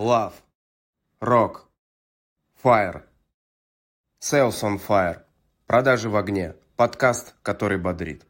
Love. Rock. Fire. Sales on Fire. Продажи в огне. Подкаст, который бодрит.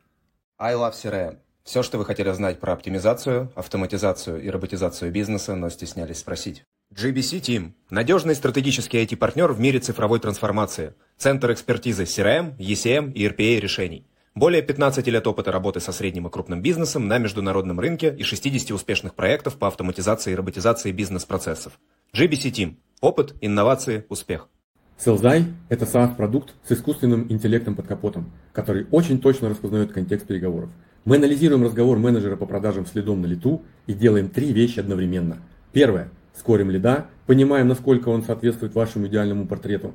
I Love CRM. Все, что вы хотели знать про оптимизацию, автоматизацию и роботизацию бизнеса, но стеснялись спросить. GBC Team – надежный стратегический IT-партнер в мире цифровой трансформации. Центр экспертизы CRM, ECM и RPA решений. Более 15 лет опыта работы со средним и крупным бизнесом на международном рынке и 60 успешных проектов по автоматизации и роботизации бизнес-процессов. GBC Team. Опыт, инновации, успех. Селзай – это SaaS-продукт с искусственным интеллектом под капотом, который очень точно распознает контекст переговоров. Мы анализируем разговор менеджера по продажам следом на лету и делаем три вещи одновременно. Первое – скорим лида, понимаем, насколько он соответствует вашему идеальному портрету.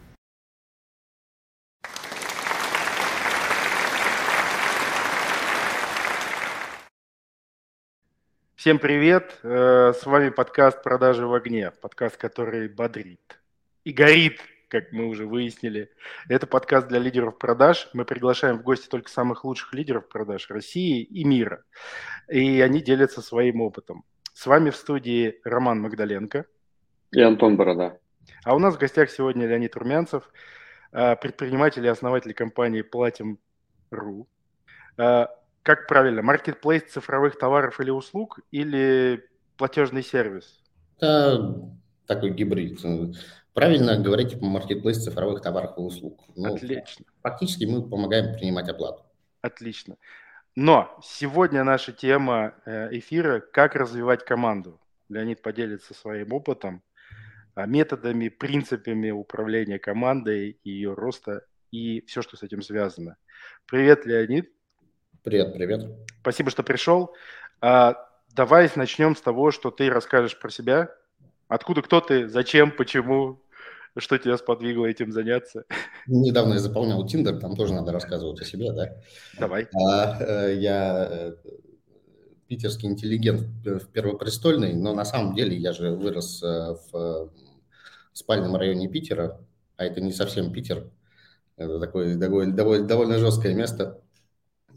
Всем привет! Э, с вами подкаст «Продажи в огне», подкаст, который бодрит и горит, как мы уже выяснили. Это подкаст для лидеров продаж. Мы приглашаем в гости только самых лучших лидеров продаж России и мира. И они делятся своим опытом. С вами в студии Роман Магдаленко. И Антон Борода. А у нас в гостях сегодня Леонид Румянцев, э, предприниматель и основатель компании Platinum.ru как правильно, маркетплейс цифровых товаров или услуг или платежный сервис? Это такой гибрид. Правильно говорить маркетплейс цифровых товаров и услуг. Ну, Отлично. Фактически мы помогаем принимать оплату. Отлично. Но сегодня наша тема э, эфира – как развивать команду. Леонид поделится своим опытом, а, методами, принципами управления командой, ее роста и все, что с этим связано. Привет, Леонид. Привет, привет. Спасибо, что пришел. А, давай начнем с того, что ты расскажешь про себя. Откуда, кто ты, зачем, почему, что тебя сподвигло этим заняться? Недавно я заполнял Тиндер, там тоже надо рассказывать о себе, да? Давай. А, э, я э, питерский интеллигент в Первопрестольной, но на самом деле я же вырос э, в спальном районе Питера, а это не совсем Питер, это такое довольно, довольно, довольно жесткое место.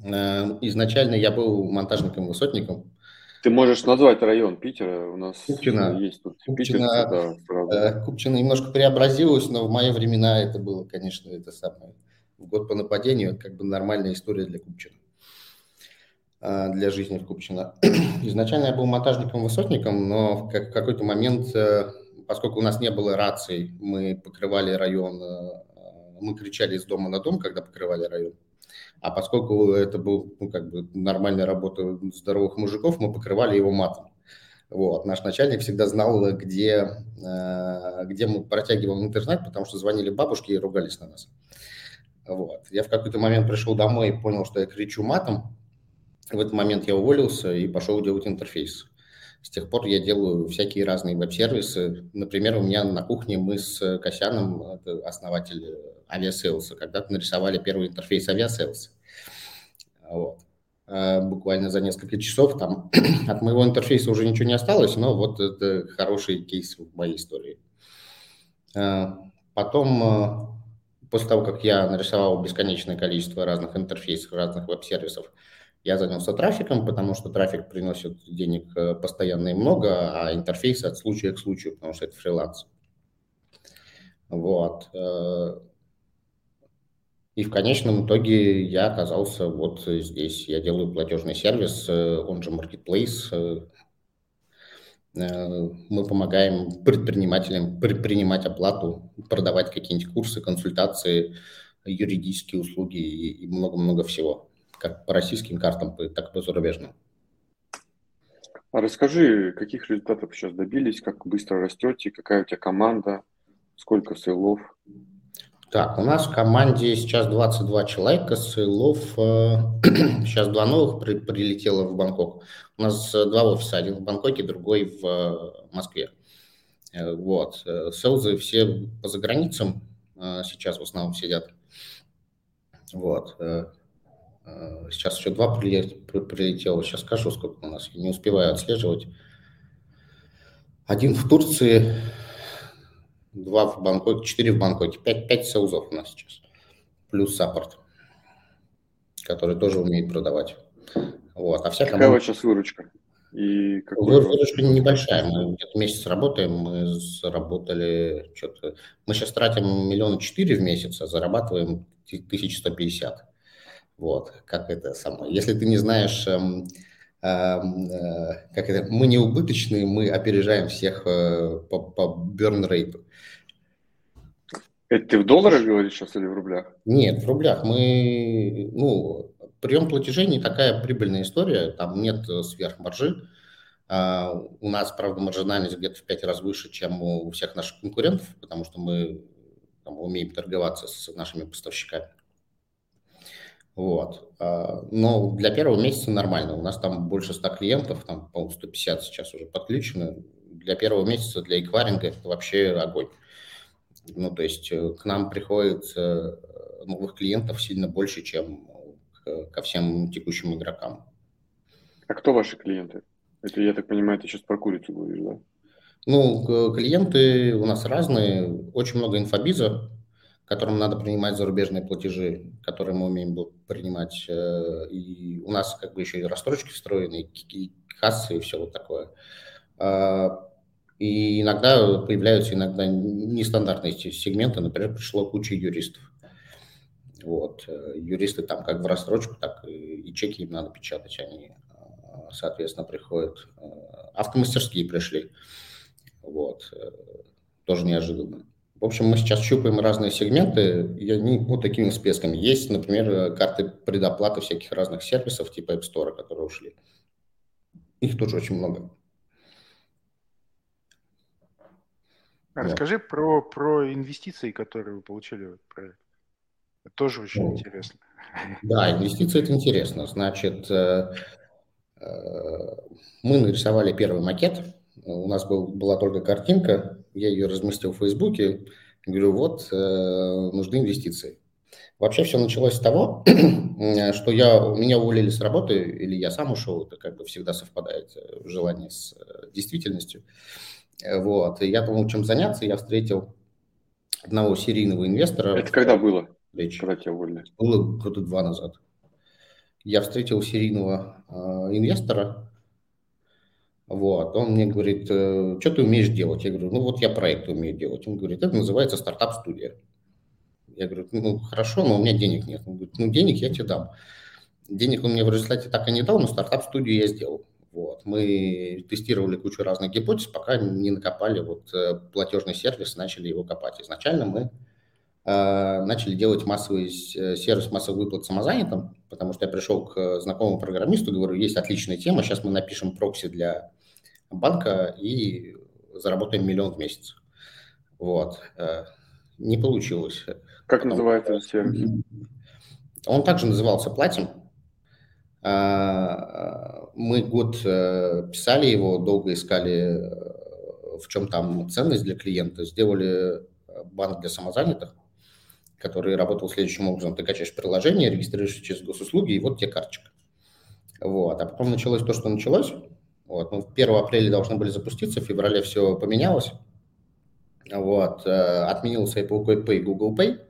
Э, изначально я был монтажником-высотником. Ты можешь назвать район Питера, у нас Купчино. есть тут Купчино, да, э, Купчино немножко преобразилось, но в мои времена это было, конечно, это самое. В год по нападению, как бы нормальная история для Купчино, э, для жизни в Купчино. Изначально я был монтажником-высотником, но в какой-то момент, поскольку у нас не было раций, мы покрывали район, мы кричали из дома на дом, когда покрывали район. А поскольку это был ну, как бы нормальная работа здоровых мужиков, мы покрывали его матом. Вот. Наш начальник всегда знал, где, э, где мы протягиваем интернет, потому что звонили бабушки и ругались на нас. Вот. Я в какой-то момент пришел домой и понял, что я кричу матом. В этот момент я уволился и пошел делать интерфейс. С тех пор я делаю всякие разные веб-сервисы. Например, у меня на кухне мы с Костяном, основатель Aviasales а, когда-то нарисовали первый интерфейс Aviasales а. Вот. А, буквально за несколько часов там от моего интерфейса уже ничего не осталось, но вот это хороший кейс в моей истории. А, потом, а, после того, как я нарисовал бесконечное количество разных интерфейсов, разных веб-сервисов, я занялся трафиком, потому что трафик приносит денег э, постоянно и много, а интерфейсы от случая к случаю, потому что это фриланс. Вот. И в конечном итоге я оказался вот здесь. Я делаю платежный сервис, э, он же Marketplace. Э, э, мы помогаем предпринимателям предпринимать оплату, продавать какие-нибудь курсы, консультации, юридические услуги и много-много всего. Как по российским картам, так и по зарубежным. А расскажи, каких результатов сейчас добились, как быстро растете, какая у тебя команда, сколько сейлов? Так, у нас в команде сейчас 22 человека, сейлов, э, сейчас два новых при, прилетело в Бангкок. У нас э, два офиса, один в Бангкоке, другой в э, Москве. Вот, селзы все по заграницам сейчас в основном сидят. Вот. Сейчас еще два прилетело, сейчас скажу, сколько у нас, не успеваю отслеживать. Один в Турции, два в Бангкоке, четыре в Бангкоке, пять, пять соузов у нас сейчас, плюс саппорт, который тоже умеет продавать. Вот. А вся Какая команда... сейчас выручка? И какой... Выручка небольшая, мы где-то месяц работаем, мы заработали что-то... Мы сейчас тратим миллион четыре в месяц, а зарабатываем 1150. Вот, как это самое. Если ты не знаешь, эм, как это, мы не убыточные, мы опережаем всех э, по, по burn rate. Это ты в долларах говоришь сейчас или в рублях? Нет, в рублях. Мы, ну, прием платежей не такая прибыльная история, там нет сверхмаржи. А, у нас, правда, маржинальность где-то в пять раз выше, чем у всех наших конкурентов, потому что мы там, умеем торговаться с нашими поставщиками. Вот. А, но для первого месяца нормально. У нас там больше 100 клиентов, там, по-моему, 150 сейчас уже подключены. Для первого месяца для эквайринга это вообще огонь. Ну, то есть э, к нам приходит э, новых клиентов сильно больше, чем ко всем текущим игрокам. А кто ваши клиенты? Это, я так понимаю, ты сейчас про курицу говоришь, да? Ну, клиенты у нас разные. Очень много инфобиза, которым надо принимать зарубежные платежи, которые мы умеем принимать. Э, и у нас как бы еще и рассрочки встроены, и кассы, и все вот такое. А, и иногда появляются иногда нестандартные сегменты. Например, пришло куча юристов. Вот. Э, юристы там как в рассрочку, так и чеки им надо печатать. Они, а, соответственно, приходят. Э, автомастерские пришли. Вот. Тоже неожиданно. В общем, мы сейчас щупаем разные сегменты, и они вот такими списками. Есть, например, карты предоплаты всяких разных сервисов типа App Store, которые ушли. Их тоже очень много. А расскажи про, про инвестиции, которые вы получили в этот проект. Это тоже очень ну, интересно. Да, инвестиции это интересно. Значит, э, э, мы нарисовали первый макет. У нас был, была только картинка, я ее разместил в Фейсбуке, говорю, вот, э, нужны инвестиции. Вообще все началось с того, что я, меня уволили с работы, или я сам ушел, это как бы всегда совпадает э, желание с э, действительностью. Вот, и я думал, чем заняться, я встретил одного серийного инвестора. Это когда было? Речь. Когда тебя уволили? Было года два назад. Я встретил серийного э, инвестора, вот, он мне говорит, «Э, что ты умеешь делать? Я говорю, ну вот я проект умею делать. Он говорит, это называется стартап-студия. Я говорю, ну хорошо, но у меня денег нет. Он говорит, ну денег я тебе дам. Денег он мне в результате так и не дал, но стартап-студию я сделал. Вот. Мы тестировали кучу разных гипотез, пока не накопали вот э, платежный сервис, начали его копать. Изначально мы э, начали делать массовый сервис массовых выплат самозанятым, потому что я пришел к знакомому программисту, говорю, есть отличная тема, сейчас мы напишем прокси для банка и заработаем миллион в месяц. Вот. Э, не получилось. Как Потом... называется сервис? Он также назывался «Платим». А, мы год э, писали его, долго искали, э, в чем там ценность для клиента. Сделали банк для самозанятых, который работал следующим образом. Ты качаешь приложение, регистрируешься через госуслуги, и вот тебе карточка. Вот. А потом началось то, что началось. Вот. Ну, 1 апреля должны были запуститься, в феврале все поменялось. Вот. Э, отменился Apple Pay и Google Pay,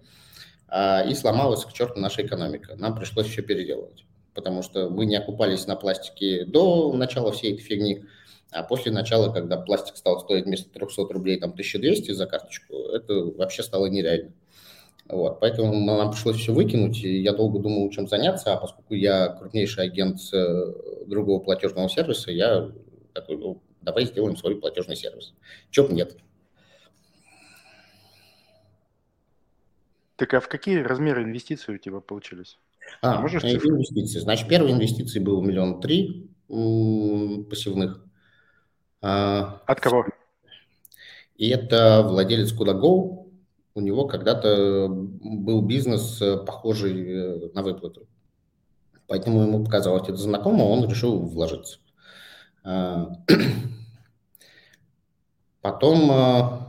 а, и сломалась к черту наша экономика. Нам пришлось все переделывать, потому что мы не окупались на пластике до начала всей этой фигни, а после начала, когда пластик стал стоить вместо 300 рублей там 1200 за карточку, это вообще стало нереально. Вот, поэтому нам пришлось все выкинуть, и я долго думал, чем заняться, а поскольку я крупнейший агент э, другого платежного сервиса, я такой, ну, давай сделаем свой платежный сервис. Чего нет. Так а в какие размеры инвестиций у тебя получились? А, Можешь цифры? инвестиции. Значит, первые инвестиции был миллион три пассивных. А, От кого? И это владелец Кудаго, у него когда-то был бизнес, э, похожий э, на выплату. Поэтому ему показалось это знакомо, он решил вложиться. А, потом, а,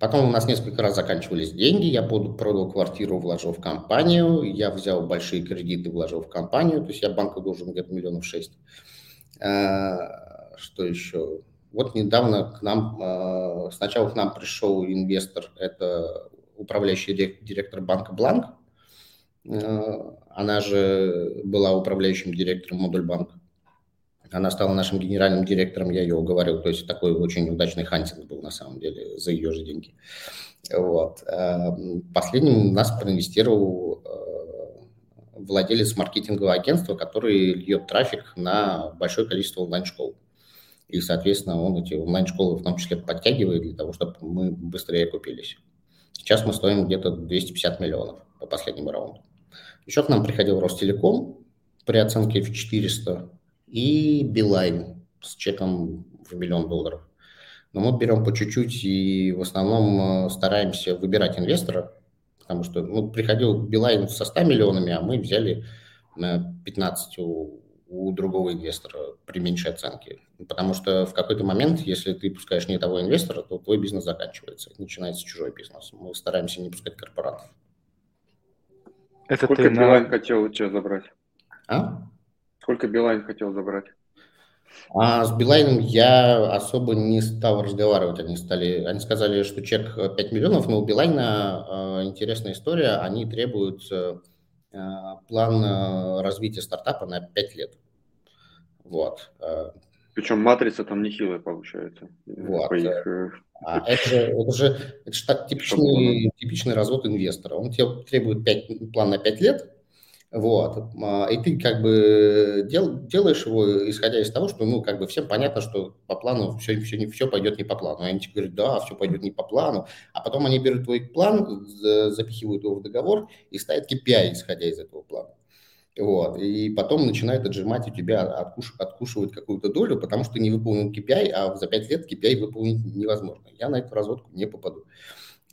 Потом у нас несколько раз заканчивались деньги, я продал квартиру, вложил в компанию, я взял большие кредиты, вложил в компанию, то есть я банку должен где-то миллионов шесть. А, что еще? Вот недавно к нам, а, сначала к нам пришел инвестор, это управляющий директор банка Бланк, а, она же была управляющим директором Модуль банка. Она стала нашим генеральным директором, я ее уговорил. То есть такой очень удачный хантинг был на самом деле за ее же деньги. Вот. Эм, последним нас проинвестировал владелец маркетингового агентства, который льет трафик на большое количество онлайн-школ. И, соответственно, он эти онлайн-школы в том числе подтягивает для того, чтобы мы быстрее купились. Сейчас мы стоим где-то 250 миллионов по последнему раунду. Еще к нам приходил Ростелеком при оценке в 400 и Билайн с чеком в миллион долларов. Но мы берем по чуть-чуть и в основном э, стараемся выбирать инвестора, потому что ну, приходил Билайн со 100 миллионами, а мы взяли 15 у, у другого инвестора при меньшей оценке. Потому что в какой-то момент, если ты пускаешь не того инвестора, то твой бизнес заканчивается, начинается чужой бизнес. Мы стараемся не пускать корпоратов. Это Сколько ты Билайн на... хотел у тебя забрать? А? Сколько Билайн хотел забрать? А с Билайном я особо не стал разговаривать. Они стали, они сказали, что чек 5 миллионов, но у Билайна э, интересная история. Они требуют э, план э, развития стартапа на 5 лет. Вот. Э. Причем матрица там нехилая получается. Вот. По их... Э, а это, же, это же это же типичный, типичный развод инвестора. Он тебе требует 5, план на 5 лет, вот. А, и ты как бы дел, делаешь его, исходя из того, что, ну, как бы всем понятно, что по плану все, все, все пойдет не по плану. Они тебе говорят, да, все пойдет не по плану. А потом они берут твой план, запихивают его в договор и ставят KPI, исходя из этого плана. Вот. И потом начинают отжимать у тебя, откуш, откушивать какую-то долю, потому что ты не выполнил KPI, а за 5 лет KPI выполнить невозможно. Я на эту разводку не попаду.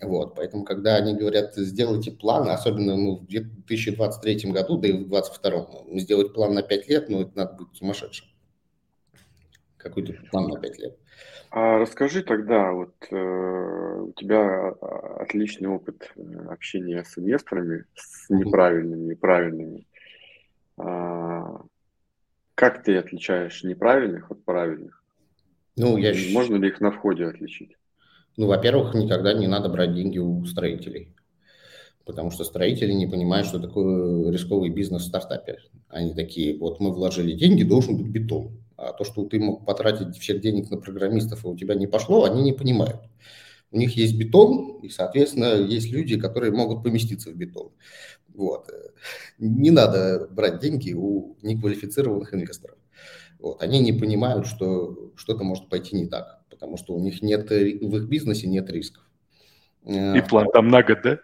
Вот, поэтому, когда они говорят, сделайте план, особенно ну, в 2023 году, да и в 2022, ну, сделать план на 5 лет, ну, это надо быть сумасшедшим. Какой-то план на 5 лет. А расскажи тогда, вот э, у тебя отличный опыт э, общения с инвесторами, с неправильными и правильными. А, как ты отличаешь неправильных от правильных? Ну, я... Можно ли их на входе отличить? Ну, во-первых, никогда не надо брать деньги у строителей, потому что строители не понимают, что такое рисковый бизнес в стартапе. Они такие, вот мы вложили деньги, должен быть бетон. А то, что ты мог потратить всех денег на программистов, и у тебя не пошло, они не понимают. У них есть бетон, и, соответственно, есть люди, которые могут поместиться в бетон. Вот. Не надо брать деньги у неквалифицированных инвесторов. Вот. Они не понимают, что что-то может пойти не так потому что у них нет, в их бизнесе нет рисков. И план там на год, да?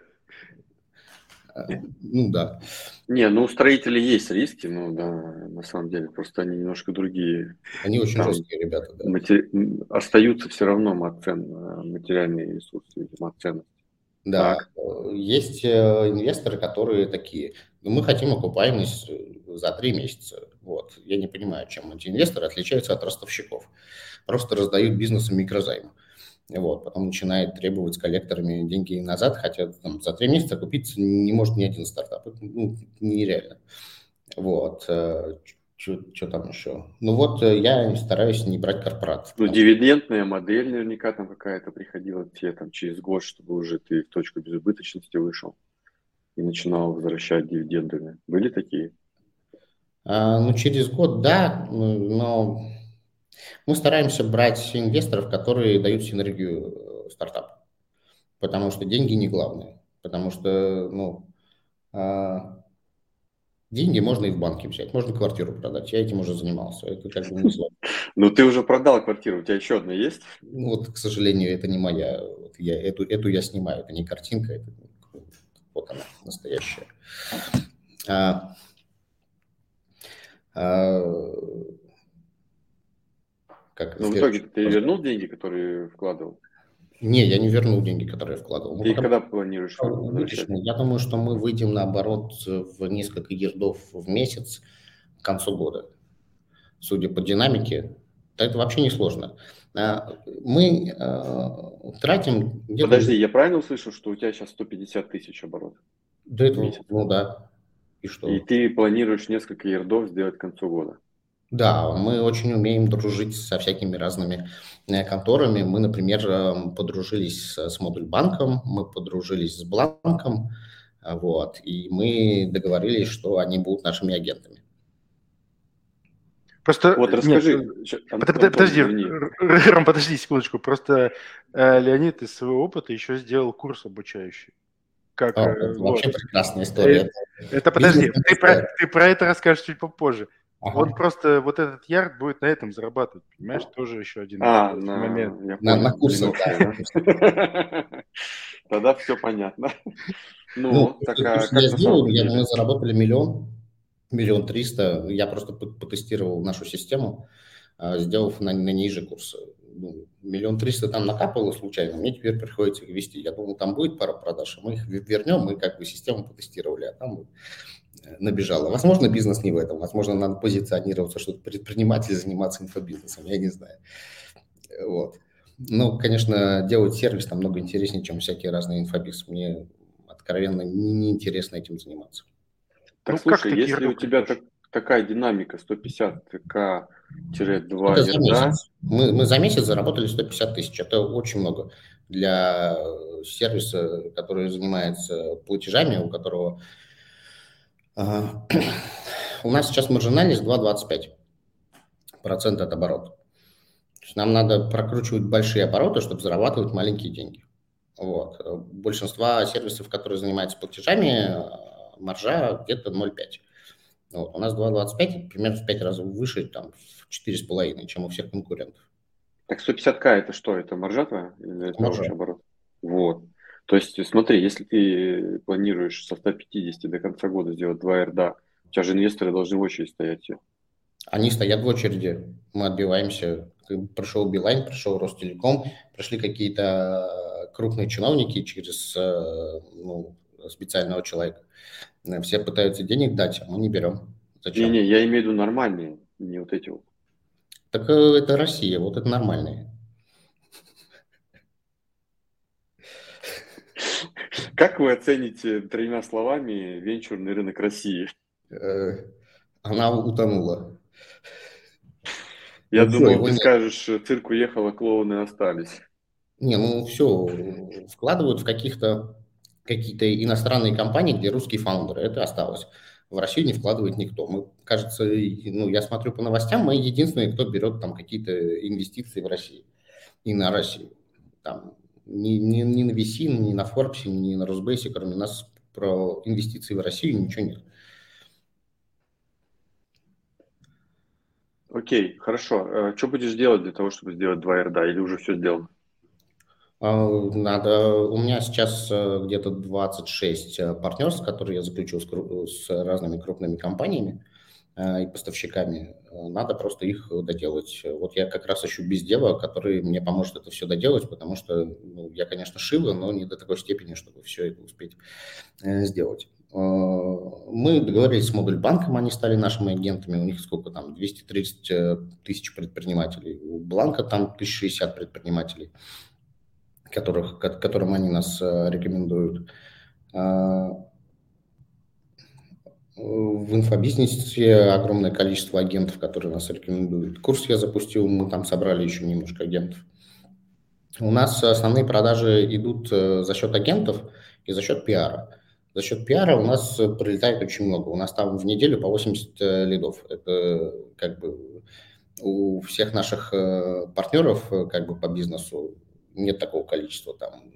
Э, ну да. Не, ну у строителей есть риски, но да, на самом деле, просто они немножко другие. Они очень Там жесткие ребята, да. Матери... Остаются все равно мацен, э, материальные ресурсы, видимо, ценности. Да, так. Э, есть инвесторы, которые такие, ну, мы хотим окупаемость за три месяца. Вот. Я не понимаю, чем эти инвесторы отличаются от ростовщиков просто раздают бизнесу микрозаймы. Вот, потом начинает требовать с коллекторами деньги назад, хотя там, за три месяца купить не может ни один стартап. Это ну, нереально. Вот. Э, что там еще? Ну вот э, я стараюсь не брать корпорат. Ну, дивидендная модель наверняка там какая-то приходила тебе там через год, чтобы уже ты в точку безубыточности вышел и начинал возвращать дивидендами. Были такие? А, ну, через год, да, но мы стараемся брать инвесторов, которые дают синергию э, стартапу, потому что деньги не главное, потому что, ну, а, деньги можно и в банке взять, можно квартиру продать, я этим уже занимался, это как бы не сложно. Ну, ты уже продал квартиру, у тебя еще одна есть? Ну, вот, к сожалению, это не моя, вот я, эту, эту я снимаю, это не картинка, это вот она, настоящая. А, а, как Но в итоге ты вернул деньги, которые вкладывал? Не, я не вернул деньги, которые я вкладывал. Ты когда планируешь? Я думаю, что мы выйдем наоборот в несколько ердов в месяц к концу года. Судя по динамике, это вообще не сложно. Мы тратим... Подожди, я правильно услышал, что у тебя сейчас 150 тысяч оборотов? До этого, ну да. И что? И ты планируешь несколько ярдов сделать к концу года? Да, мы очень умеем дружить со всякими разными э, конторами. Мы, например, эм, подружились с Модульбанком, мы подружились с Бланком, э, вот, и мы договорились, что они будут нашими агентами. Просто вот расскажи. Нет, Антон, подожди, Ром, подожди секундочку. Просто э, Леонид из своего опыта еще сделал курс обучающий. Как, О, это вот. вообще прекрасная история. Это, это подожди, ты про, ты про это расскажешь чуть попозже. Ага. Он просто, вот этот ярд будет на этом зарабатывать, понимаешь, тоже еще один а, на, момент. На, на курсах, да. Тогда все понятно. Ну, ну так, я сделал, я, мы заработали миллион, миллион триста. Я просто потестировал нашу систему, а, сделав на, на ней же курс. Ну, миллион триста там накапало случайно, мне теперь приходится их вести. Я думал, там будет пара продаж, а мы их вернем, мы как бы систему потестировали, а там набежала. Возможно, бизнес не в этом. Возможно, надо позиционироваться, что предприниматель заниматься инфобизнесом. Я не знаю. Вот. Ну, конечно, делать сервис намного интереснее, чем всякие разные инфобиз. Мне откровенно неинтересно не этим заниматься. Так, ну, слушай, как если у тебя так, такая динамика 150к-2 да? мы, мы за месяц заработали 150 тысяч. Это очень много для сервиса, который занимается платежами, у которого у нас сейчас маржинальность 2,25% от оборота. нам надо прокручивать большие обороты, чтобы зарабатывать маленькие деньги. Вот. Большинство сервисов, которые занимаются платежами, маржа где-то 0,5. Вот. У нас 2,25, примерно в 5 раз выше, там, в 4,5, чем у всех конкурентов. Так 150к это что? Это маржа твоя? Или это маржа. оборот? Вот. То есть, смотри, если ты планируешь со 150 до конца года сделать 2 РДА, у тебя же инвесторы должны в очереди стоять. Они стоят в очереди, мы отбиваемся. Прошел Билайн, прошел Ростелеком, прошли какие-то крупные чиновники через э, ну, специального человека. Все пытаются денег дать, а мы не берем. Зачем? Не-не, я имею в виду нормальные, не вот эти вот. Так э, это Россия, вот это нормальные. Как вы оцените тремя словами венчурный рынок России? Э, она утонула. Я ну, думал, ты не... скажешь, цирк уехал, а клоуны остались. Не, ну все, вкладывают в каких-то какие-то иностранные компании, где русские фаундеры. Это осталось. В Россию не вкладывает никто. Мы, кажется, ну, я смотрю по новостям, мы единственные, кто берет там какие-то инвестиции в Россию и на Россию. Там ни, ни, ни на VC, ни на Forbes, ни на Росбейсе, кроме нас про инвестиции в Россию ничего нет. Окей, хорошо. А что будешь делать для того, чтобы сделать 2 РДА, или уже все сделано? А, надо. У меня сейчас э, где-то 26 э, партнерств, которые я заключил с, с разными крупными компаниями. Э, и поставщиками. Э, надо просто их доделать. Вот я как раз ищу бездева, который мне поможет это все доделать, потому что ну, я, конечно, шила, но не до такой степени, чтобы все это успеть э, сделать. Мы договорились с модуль банком, они стали нашими агентами, у них сколько там, 230 тысяч предпринимателей, у Бланка там 1060 предпринимателей, которых, которым они нас рекомендуют. В инфобизнесе огромное количество агентов, которые нас рекомендуют. Курс я запустил, мы там собрали еще немножко агентов. У нас основные продажи идут э, за счет агентов и за счет пиара. За счет пиара у нас прилетает очень много. У нас там в неделю по 80 э, лидов. Это как бы у всех наших э, партнеров как бы по бизнесу нет такого количества. Там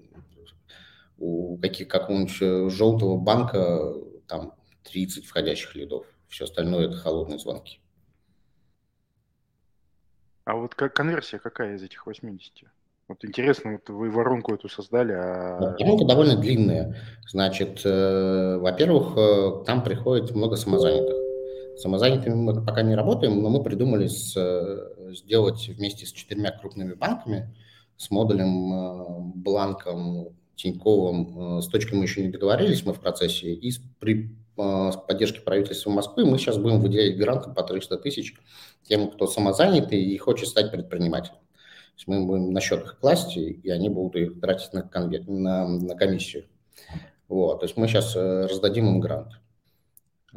у каких, какого-нибудь желтого банка там 30 входящих лидов. Все остальное это холодные звонки. А вот как конверсия какая из этих 80? Вот интересно, вот вы воронку эту создали, а... Воронка довольно длинная. Значит, э, во-первых, э, там приходит много самозанятых. Самозанятыми мы пока не работаем, но мы придумали с, э, сделать вместе с четырьмя крупными банками, с модулем, э, Бланком, Тиньковым, э, с точкой мы еще не договорились, мы в процессе, и при с поддержки правительства Москвы мы сейчас будем выделять гранты по 300 тысяч тем, кто самозанятый и хочет стать предпринимателем. есть мы будем на счет их класть, и они будут их тратить на, конвер... на, на комиссию. Вот, то есть мы сейчас э, раздадим им грант.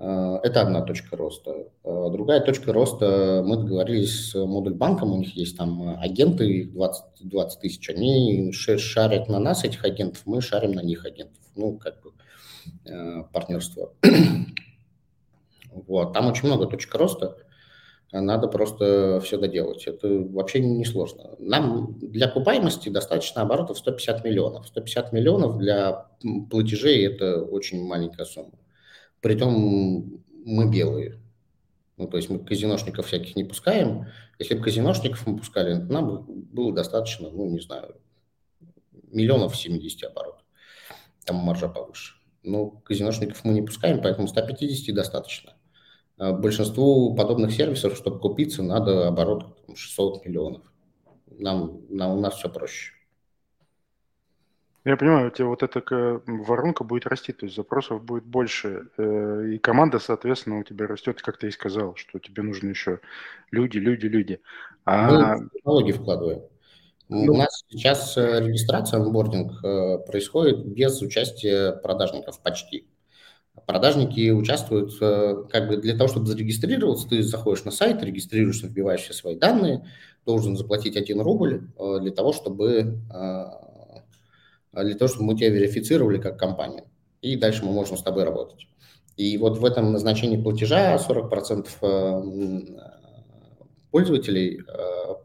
Э, это одна точка роста. Э, другая точка роста, мы договорились с модуль банком, у них есть там агенты, 20, 20 тысяч, они шарят на нас этих агентов, мы шарим на них агентов. Ну, как бы партнерство. Вот, там очень много точек роста надо просто все доделать. Это вообще не сложно. Нам для окупаемости достаточно оборотов 150 миллионов. 150 миллионов для платежей – это очень маленькая сумма. Притом мы белые. Ну, то есть мы казиношников всяких не пускаем. Если бы казиношников мы пускали, нам было достаточно, ну, не знаю, миллионов 70 оборотов. Там маржа повыше. Но казиношников мы не пускаем, поэтому 150 достаточно. А большинству подобных сервисов, чтобы купиться, надо оборот 600 миллионов. Нам, нам, у нас все проще. Я понимаю, у тебя вот эта воронка будет расти, то есть запросов будет больше, э, и команда, соответственно, у тебя растет, как ты и сказал, что тебе нужны еще люди, люди, люди. А... Мы технологии вкладываем. Ну, у нас сейчас э, регистрация, онбординг э, происходит без участия продажников почти. Продажники участвуют как бы для того, чтобы зарегистрироваться, ты заходишь на сайт, регистрируешься, вбиваешь все свои данные, должен заплатить 1 рубль для того, чтобы для того, чтобы мы тебя верифицировали как компания. И дальше мы можем с тобой работать. И вот в этом назначении платежа 40% пользователей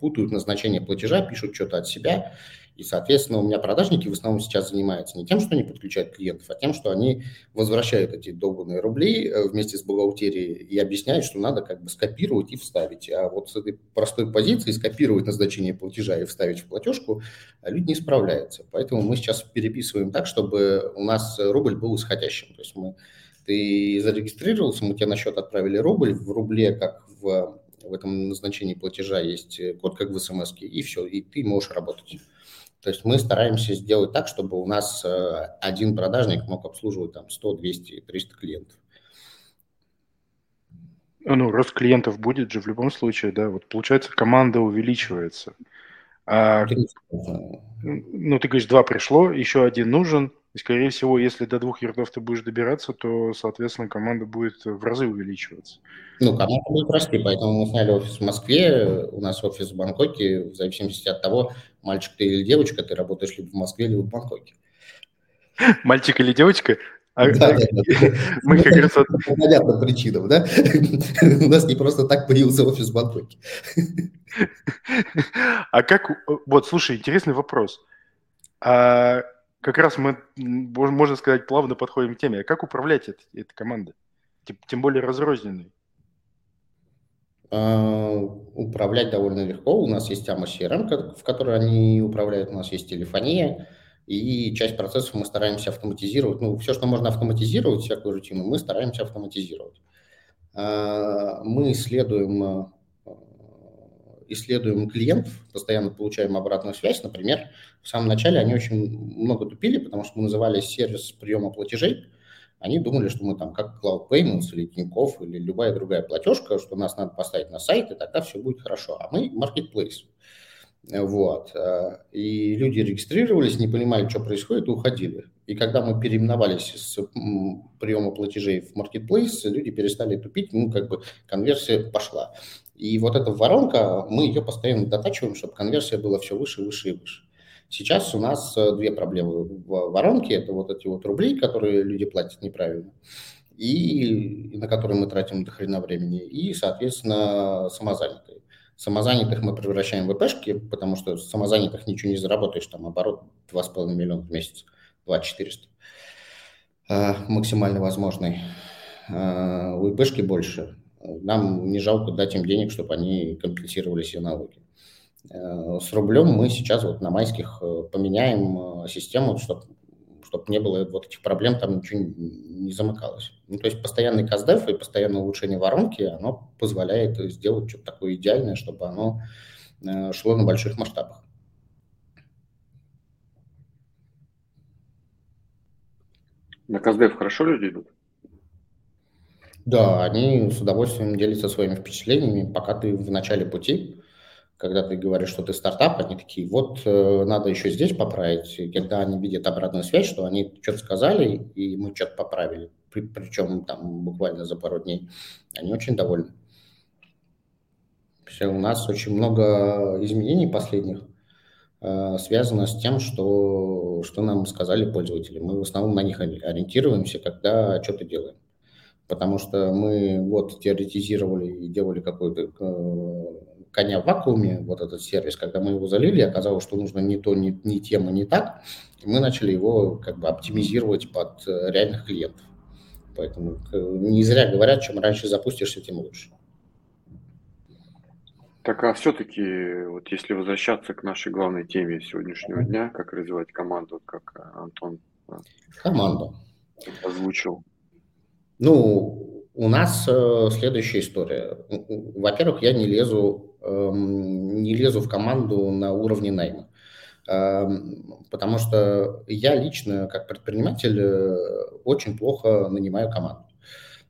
путают назначение платежа, пишут что-то от себя и, соответственно, у меня продажники в основном сейчас занимаются не тем, что они подключают клиентов, а тем, что они возвращают эти долбанные рубли э, вместе с бухгалтерией и объясняют, что надо как бы скопировать и вставить. А вот с этой простой позиции скопировать назначение платежа и вставить в платежку а люди не справляются. Поэтому мы сейчас переписываем так, чтобы у нас рубль был исходящим. То есть мы, ты зарегистрировался, мы тебе на счет отправили рубль, в рубле, как в, в этом назначении платежа есть код, как в смс, и все, и ты можешь работать. То есть мы стараемся сделать так, чтобы у нас э, один продажник мог обслуживать там 100, 200, 300 клиентов. Ну, рост клиентов будет же в любом случае, да. Вот получается, команда увеличивается. А, ну, ты говоришь, два пришло, еще один нужен. И, скорее всего, если до двух ярдов ты будешь добираться, то, соответственно, команда будет в разы увеличиваться. Ну, команда будет расти, поэтому мы сняли офис в Москве, у нас офис в Бангкоке, в зависимости от того, мальчик ты или девочка, ты работаешь либо в Москве, либо в Бангкоке. Мальчик или девочка? А, да, да, да. Мы как раз... По понятным причинам, да? У нас не просто так появился офис в Бангкоке. А как... Вот, слушай, интересный вопрос. А как раз мы, можно сказать, плавно подходим к теме. А как управлять этой, этой командой? Тем более разрозненной. А, управлять довольно легко. У нас есть AMA CRM, в которой они управляют. У нас есть телефония. И часть процессов мы стараемся автоматизировать. Ну, все, что можно автоматизировать, всякую рутину, мы стараемся автоматизировать. А, мы исследуем исследуем клиентов, постоянно получаем обратную связь. Например, в самом начале они очень много тупили, потому что мы называли сервис приема платежей. Они думали, что мы там как Cloud Payments или Тинькофф или любая другая платежка, что нас надо поставить на сайт, и тогда все будет хорошо. А мы Marketplace. Вот. И люди регистрировались, не понимали, что происходит, и уходили. И когда мы переименовались с приема платежей в Marketplace, люди перестали тупить, ну, как бы конверсия пошла. И вот эта воронка, мы ее постоянно дотачиваем, чтобы конверсия была все выше, выше и выше. Сейчас у нас э, две проблемы в воронке. Это вот эти вот рубли, которые люди платят неправильно, и, на которые мы тратим до хрена времени, и, соответственно, самозанятые. Самозанятых мы превращаем в ВПшки, потому что самозанятых ничего не заработаешь, там оборот 2,5 миллиона в месяц, 2400 э, максимально возможный. Э, у ИПшки больше, нам не жалко дать им денег, чтобы они компенсировали все налоги. Э, с рублем мы сейчас вот на майских э, поменяем э, систему, чтобы чтобы не было вот этих проблем, там ничего не замыкалось. Ну, то есть постоянный каздев и постоянное улучшение воронки, оно позволяет сделать что-то такое идеальное, чтобы оно шло на больших масштабах. На каздев хорошо люди идут? Да, они с удовольствием делятся своими впечатлениями, пока ты в начале пути. Когда ты говоришь, что ты стартап, они такие, вот э, надо еще здесь поправить. И когда они видят обратную связь, что они что-то сказали, и мы что-то поправили, при, причем там буквально за пару дней, они очень довольны. Все, у нас очень много изменений последних э, связано с тем, что, что нам сказали пользователи. Мы в основном на них ориентируемся, когда что-то делаем. Потому что мы год теоретизировали и делали какой-то э, коня в вакууме, вот этот сервис, когда мы его залили, оказалось, что нужно не то, не, не тема, не так, и мы начали его как бы оптимизировать под э, реальных клиентов. Поэтому не зря говорят, чем раньше запустишься, тем лучше. Так, а все-таки, вот если возвращаться к нашей главной теме сегодняшнего дня, как развивать команду, как э, Антон э, Команда. озвучил. Ну, у нас э, следующая история. Во-первых, я не лезу Эм, не лезу в команду на уровне найма. Эм, потому что я лично, как предприниматель, э, очень плохо нанимаю команду.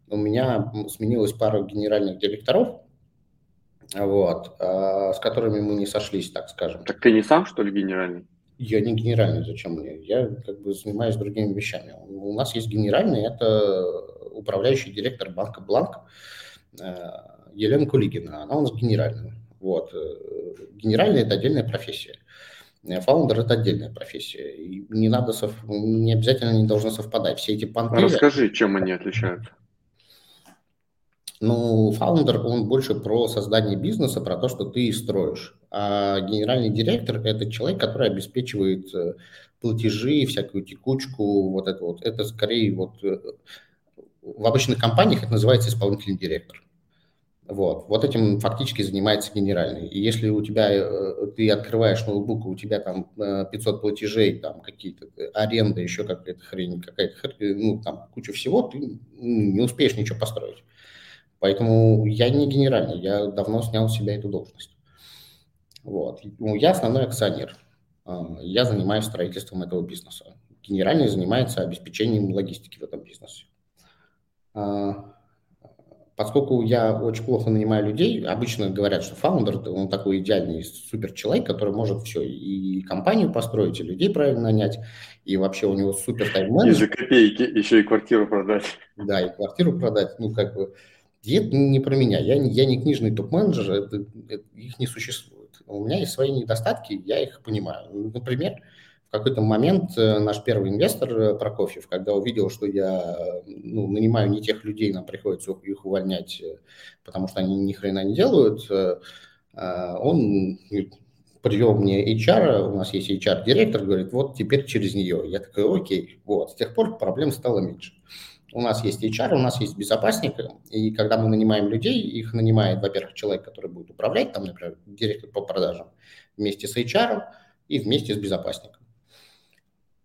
У меня сменилась пара генеральных директоров, вот, а, с которыми мы не сошлись, так скажем. Так ты не сам, что ли, генеральный? Я не генеральный, зачем мне? Я как бы занимаюсь другими вещами. У нас есть генеральный, это управляющий директор банка Бланк э, Елена Кулигина. Она у нас генеральная. Вот. Э, генеральный – это отдельная профессия. Э, фаундер – это отдельная профессия. И не надо, сов... не обязательно не должно совпадать. Все эти понты... Расскажи, чем они отличаются. Ну, фаундер, он больше про создание бизнеса, про то, что ты строишь. А генеральный директор – это человек, который обеспечивает платежи, всякую текучку, вот это вот. Это скорее вот в обычных компаниях это называется исполнительный директор. Вот. вот этим фактически занимается генеральный. И если у тебя, э, ты открываешь ноутбук, у тебя там 500 э, платежей, там какие-то э, аренды, еще какая-то хрень, какая-то хрень, ну, там куча всего, ты не успеешь ничего построить. Поэтому я не генеральный, я давно снял с себя эту должность. Вот. Ну, я основной акционер. А, я занимаюсь строительством этого бизнеса. Генеральный занимается обеспечением логистики в этом бизнесе. А, поскольку я очень плохо нанимаю людей, обычно говорят, что фаундер, он такой идеальный супер человек, который может все, и компанию построить, и людей правильно нанять, и вообще у него супер тайм И за копейки еще и квартиру продать. Да, и квартиру продать, ну как бы, и это не про меня, я, я не книжный топ-менеджер, это, это, их не существует. У меня есть свои недостатки, я их понимаю. Например, в какой-то момент э, наш первый инвестор э, Прокофьев, когда увидел, что я ну, нанимаю не тех людей, нам приходится их увольнять, э, потому что они ни хрена не делают, он привел мне HR, у нас есть HR-директор, говорит, вот теперь через нее. Я такой, окей, вот, с тех пор проблем стало меньше. У нас есть HR, у нас есть безопасник, и когда мы нанимаем людей, их нанимает, во-первых, человек, который будет управлять, там, например, директор по продажам, вместе с HR и вместе с безопасником.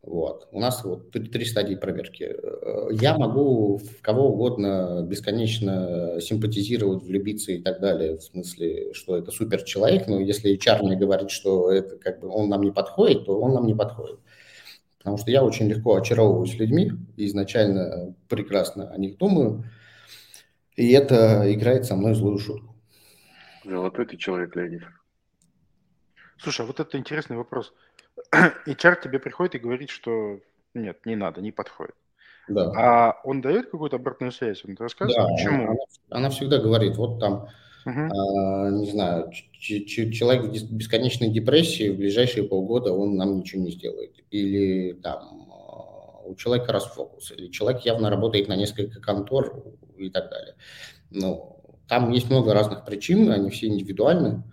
Вот. У нас вот три стадии проверки. Э, я могу в кого угодно бесконечно симпатизировать, влюбиться и так далее, в смысле, что это супер человек, но если HR мне говорит, что это как бы он нам не подходит, то он нам не подходит. Потому что я очень легко очаровываюсь людьми, изначально прекрасно о них думаю, и это играет со мной злую шутку. Золотой ты человек, Леонид. Слушай, а вот это интересный вопрос. HR тебе приходит и говорит, что нет, не надо, не подходит. Да. А он дает какую-то обратную связь? Он рассказывает, да, почему? Она, она всегда говорит, вот там, угу. а, не знаю, человек в бесконечной депрессии в ближайшие полгода он нам ничего не сделает. Или там а, у человека расфокус, или человек явно работает на несколько контор и так далее. Ну, там есть много разных причин, они все индивидуальны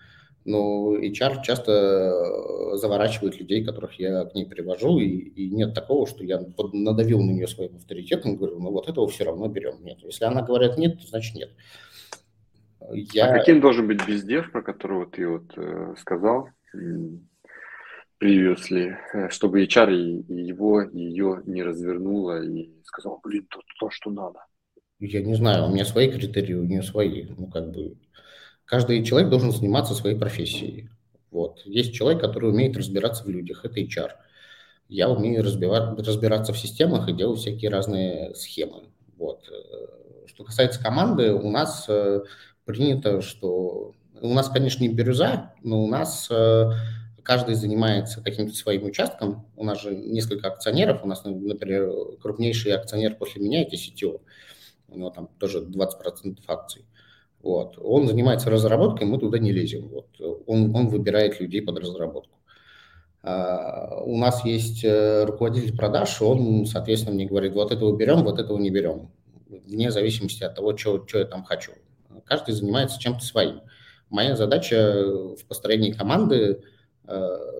но HR часто э, заворачивает людей, которых я к ней привожу, и, и нет такого, что я надавил на нее своим авторитетом, говорю, ну вот этого все равно берем. Нет. Если она говорит нет, то значит нет. Я... А каким должен быть бездев, про которого ты вот э, сказал previously, э, чтобы HR и, и его, и ее не развернуло и сказал, блин, то, то, что надо? Я не знаю, у меня свои критерии, у нее свои. Ну, как бы Каждый человек должен заниматься своей профессией. Вот. Есть человек, который умеет разбираться в людях, это HR. Я умею разбираться в системах и делать всякие разные схемы. Вот. Что касается команды, у нас э, принято, что У нас, конечно, не бирюза, но у нас э, каждый занимается каким-то своим участком. У нас же несколько акционеров. У нас, например, крупнейший акционер после меня – это CTO. У него там тоже 20% акций. Вот. Он занимается разработкой, мы туда не лезем. Вот. Он, он выбирает людей под разработку. А, у нас есть э, руководитель продаж, он, соответственно, мне говорит, вот этого берем, вот этого не берем, вне зависимости от того, что, что я там хочу. Каждый занимается чем-то своим. Моя задача в построении команды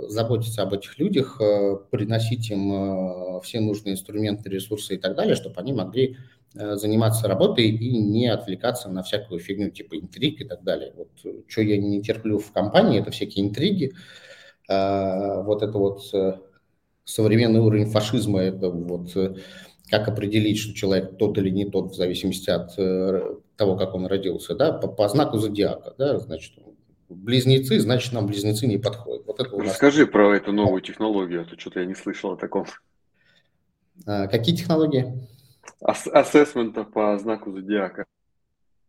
заботиться об этих людях, э, приносить им все нужные инструменты, ресурсы и так далее, чтобы они могли заниматься работой и не отвлекаться на всякую фигню типа интриг и так далее. Вот что я не терплю в компании, это всякие интриги, вот это вот э, современный уровень фашизма, это вот э, как определить, что человек тот или не тот, в зависимости от э, того, как он родился, да, по, по знаку зодиака, да, значит, близнецы, значит, нам близнецы не подходят. Вот это у нас... Расскажи про эту новую технологию, а то что-то я не слышал о таком. А, какие технологии? Ас ассессмента по знаку зодиака.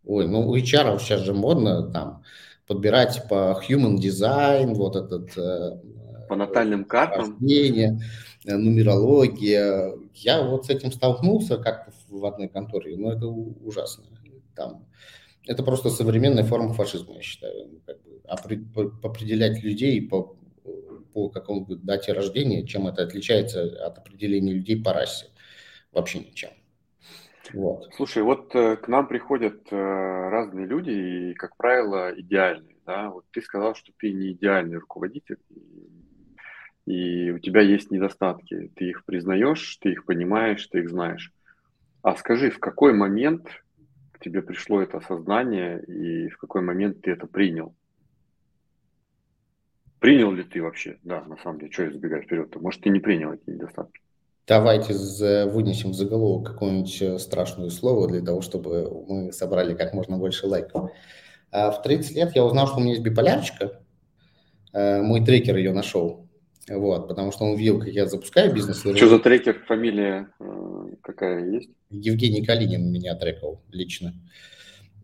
Ой, ну у HR сейчас же модно там подбирать по human design, вот этот... Э, по натальным картам? Рождение, э, нумерология. Я вот с этим столкнулся как в одной конторе, но это ужасно. Там, это просто современная форма фашизма, я считаю. Как бы, определять людей по, по какому-то дате рождения, чем это отличается от определения людей по расе? Вообще ничем. Вот. Слушай, вот э, к нам приходят э, разные люди, и, как правило, идеальные. Да? Вот ты сказал, что ты не идеальный руководитель, и, и у тебя есть недостатки. Ты их признаешь, ты их понимаешь, ты их знаешь. А скажи, в какой момент тебе пришло это осознание, и в какой момент ты это принял? Принял ли ты вообще? Да, на самом деле, что я забегаю вперед-то? Может, ты не принял эти недостатки? Давайте вынесем в заголовок какое-нибудь э, страшное слово для того, чтобы мы собрали как можно больше лайков. А в 30 лет я узнал, что у меня есть биполярочка. Э, мой трекер ее нашел. Вот, потому что он видел, как я запускаю бизнес. Что за трекер? Фамилия э, какая есть? Евгений Калинин меня трекал лично.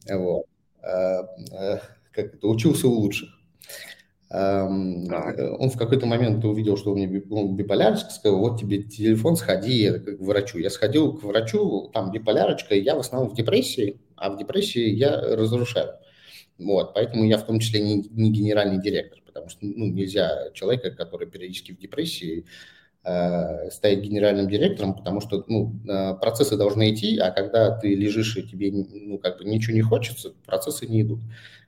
Вот. Как это, учился у лучших. Эм, так. Он в какой-то момент увидел, что у меня биполярочка, сказал, вот тебе телефон, сходи к врачу. Я сходил к врачу, там биполярочка, и я в основном в депрессии, а в депрессии я разрушаю. Вот, поэтому я в том числе не, не генеральный директор, потому что ну, нельзя человека, который периодически в депрессии, э, стать генеральным директором, потому что ну, э, процессы должны идти, а когда ты лежишь и тебе ну, как бы ничего не хочется, процессы не идут.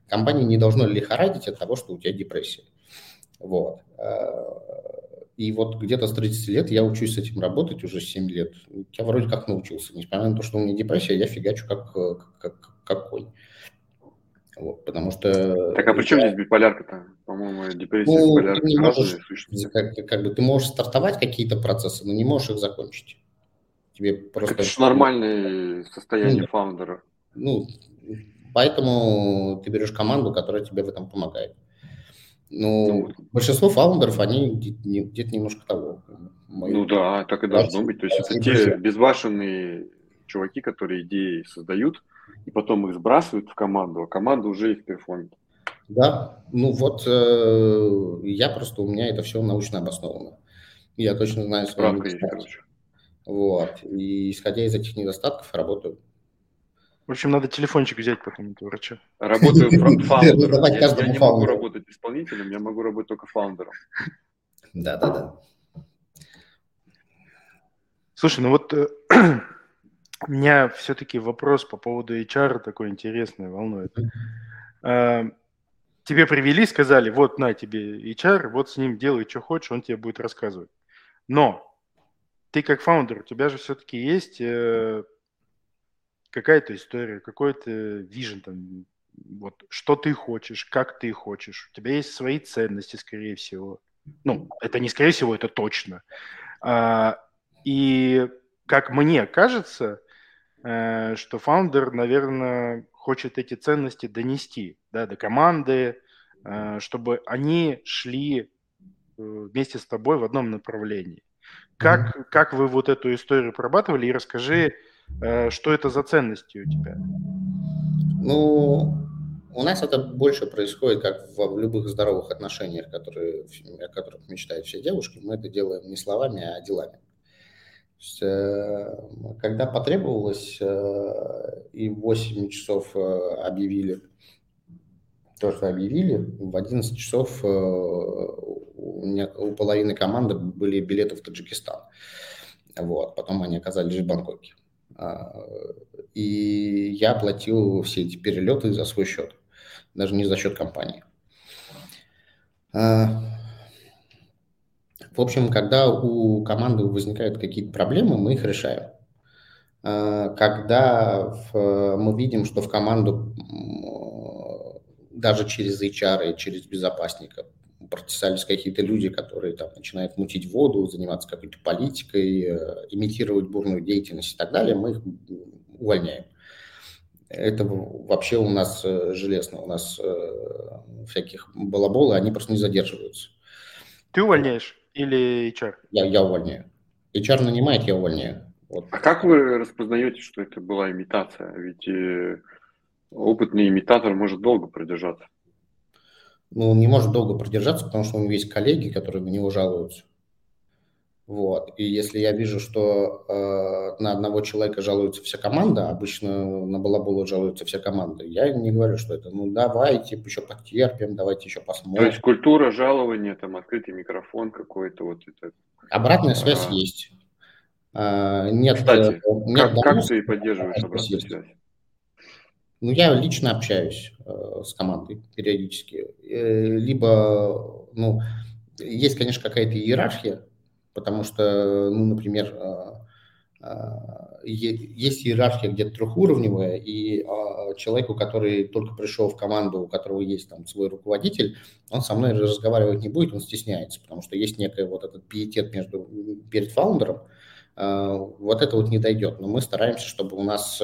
Компания не должна лихорадить от того, что у тебя депрессия. Вот. Э, и вот где-то с 30 лет я учусь с этим работать уже 7 лет. Я вроде как научился. Несмотря на то, что у меня депрессия, я фигачу как, как, как конь. Вот, потому что... Так а при чем здесь биполярка-то? По-моему, депрессия ну, биполярка ты можешь, как, как бы ты можешь стартовать какие-то процессы, но не можешь их закончить. Тебе просто... Это же нормальное состояние ну, фаундера. Ну, Поэтому ты берешь команду, которая тебе в этом помогает. Ну, ну большинство фаундеров, они где-то немножко того. Мои... Ну да, так и должно быть. То есть это те безбашенные чуваки, которые идеи создают, и потом их сбрасывают в команду, а команда уже их перформит. Да, ну вот э, я просто, у меня это все научно обосновано. Я точно знаю свои недостатки. Вот. И исходя из этих недостатков работаю. В общем, надо телефончик взять потом у врача. Работаю фаундером. Я, я не могу работать исполнителем, я могу работать только фаундером. Да, да, да. Слушай, ну вот э, у меня все-таки вопрос по поводу HR такой интересный, волнует. Э, тебе привели, сказали, вот на тебе HR, вот с ним делай, что хочешь, он тебе будет рассказывать. Но ты как фаундер, у тебя же все-таки есть э, какая-то история, какой-то вижен там, вот, что ты хочешь, как ты хочешь. У тебя есть свои ценности, скорее всего. Ну, это не скорее всего, это точно. А, и как мне кажется, что фаундер, наверное, хочет эти ценности донести да, до команды, э, чтобы они шли э, вместе с тобой в одном направлении. Как, mm-hmm. как вы вот эту историю прорабатывали? И расскажи, Э, что это за ценности у тебя? Ну, у нас это больше происходит, как в, в любых здоровых отношениях, которые, о которых мечтают все девушки. Мы это делаем не словами, а делами. Есть, э, когда потребовалось, э, и в 8 часов э, объявили то, что объявили, в 11 часов у, половины команды были билеты в Таджикистан. Вот. Потом они оказались в Бангкоке. А, и я оплатил все эти перелеты за свой счет, даже не за счет компании. В общем, когда у команды возникают какие-то проблемы, мы их решаем. А, когда мы видим, что в команду даже через HR и через безопасника протесались какие-то люди, которые там начинают мутить воду, заниматься какой-то политикой, э, имитировать бурную деятельность и так далее, мы их увольняем. Это вообще у нас э, железно, у нас э, всяких балаболы, они просто не задерживаются. Ты увольняешь или HR? Я, я увольняю. HR нанимает, я увольняю. Вот. А как вы распознаете, что это была имитация? Ведь э, опытный имитатор может долго продержаться ну, он не может долго продержаться, потому что у него есть коллеги, которые на него жалуются. Вот. И если я вижу, что э, на одного человека жалуется вся команда, обычно на балаболу жалуется вся команда, я не говорю, что это, ну, давайте еще потерпим, давайте еще посмотрим. То есть культура жалования, там, открытый микрофон какой-то, вот это. Обратная связь а... есть. А, нет, Кстати, э, нет как, как ты поддерживаешь обратную связь? Ну, я лично общаюсь э, с командой периодически. Э, либо, ну, есть, конечно, какая-то иерархия, потому что, ну, например, э, э, есть иерархия где-то трехуровневая, и э, человеку, который только пришел в команду, у которого есть там свой руководитель, он со мной разговаривать не будет, он стесняется, потому что есть некий вот этот пиетет между, перед фаундером, э, вот это вот не дойдет. Но мы стараемся, чтобы у нас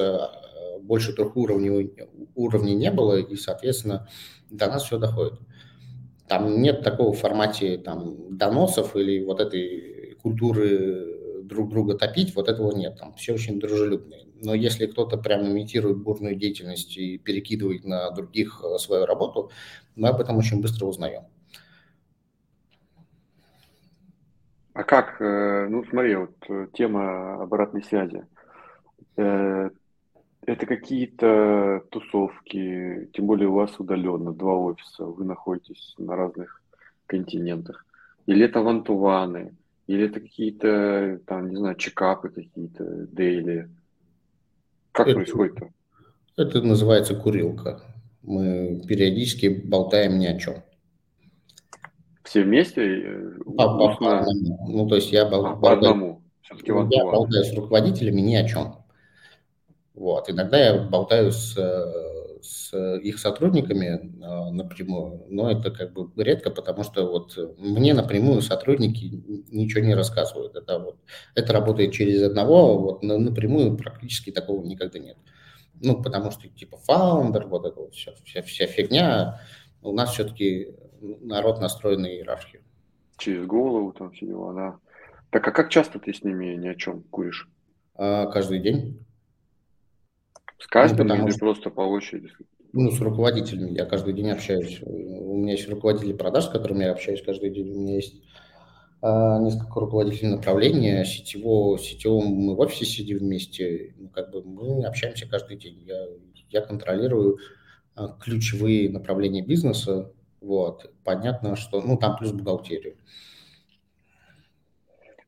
больше трех уровней, уровней не было, и, соответственно, до нас все доходит. Там нет такого в формате там, доносов или вот этой культуры друг друга топить, вот этого нет. Там все очень дружелюбные. Но если кто-то прям имитирует бурную деятельность и перекидывает на других э, свою работу, мы об этом очень быстро узнаем. А как, э, ну смотри, вот э, тема обратной связи это какие-то тусовки, тем более у вас удаленно, два офиса, вы находитесь на разных континентах. Или это вантуваны, или это какие-то, там, не знаю, чекапы какие-то, дейли. Как это, происходит-то? Это называется курилка. Мы периодически болтаем ни о чем. Все вместе? По, по, по одному. Ну, то есть я бол, а, болтаю, по одному. Все-таки я болтаю с руководителями ни о чем. Вот. Иногда я болтаю с, с их сотрудниками а, напрямую, но это как бы редко, потому что вот мне напрямую сотрудники ничего не рассказывают. Это, вот, это работает через одного, вот напрямую практически такого никогда нет. Ну, потому что типа фаундер, вот это вот вся, вся, вся фигня, у нас все-таки народ настроен на иерархию. Через голову там все дела, да. Так а как часто ты с ними ни о чем куришь? А, каждый день. С каждым ну, или что, просто по очереди? Ну, с руководителями я каждый день общаюсь. У меня есть руководители продаж, с которыми я общаюсь каждый день. У меня есть а, несколько руководителей направления. Сетево, сетевом мы в офисе сидим вместе. Ну, как бы мы общаемся каждый день. Я, я контролирую а, ключевые направления бизнеса. Вот. Понятно, что... Ну, там плюс бухгалтерию.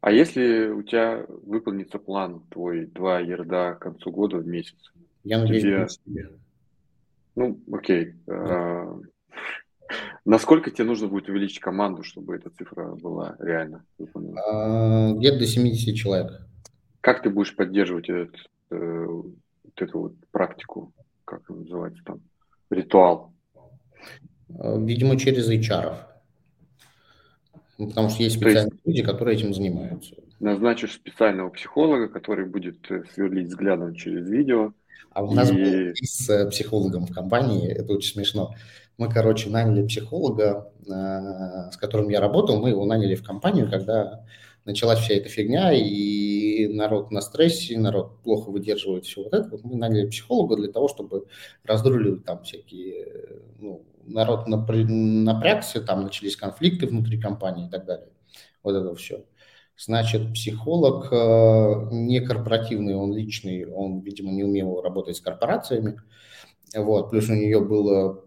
А если у тебя выполнится план твой два ерда к концу года в месяц, я надеюсь, тебе... Ну, окей. А, насколько тебе нужно будет увеличить команду, чтобы эта цифра была реально выполнена? А, где-то до 70 человек. Как ты будешь поддерживать этот, э, вот эту вот практику, как это называется там, ритуал? А, видимо, через HR. Потому что есть специальные есть люди, которые этим занимаются. Назначишь специального психолога, который будет э, сверлить взглядом через видео, а у нас и... был с э, психологом в компании, это очень смешно. Мы, короче, наняли психолога, э, с которым я работал, мы его наняли в компанию, когда началась вся эта фигня, и народ на стрессе, народ плохо выдерживает все вот это, вот мы наняли психолога для того, чтобы разруливать там всякие, ну, народ напрягся, там начались конфликты внутри компании и так далее. Вот это все. Значит, психолог э, не корпоративный, он личный, он, видимо, не умел работать с корпорациями. Вот. Плюс у нее было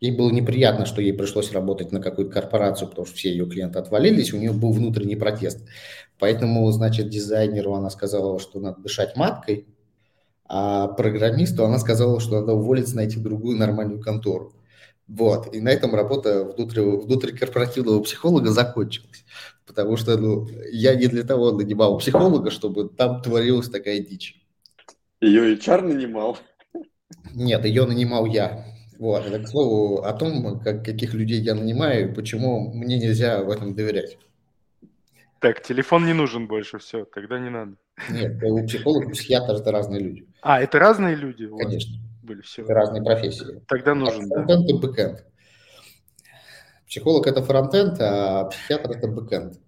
Ей было неприятно, что ей пришлось работать на какую-то корпорацию, потому что все ее клиенты отвалились, у нее был внутренний протест. Поэтому, значит, дизайнеру она сказала, что надо дышать маткой, а программисту она сказала, что надо уволиться, найти другую нормальную контору. Вот. И на этом работа внутри, внутрикорпоративного психолога закончилась. Потому что ну, я не для того нанимал психолога, чтобы там творилась такая дичь. Ее HR нанимал? Нет, ее нанимал я. Вот, это к слову о том, как, каких людей я нанимаю и почему мне нельзя в этом доверять. Так, телефон не нужен больше, все, тогда не надо. Нет, у психолога, у психиатра это разные люди. А, это разные люди? Конечно. Были все. Разные профессии. Тогда нужен, да. Фронтенд и бэкенд. Психолог это фронтенд, а психиатр это бэкенд.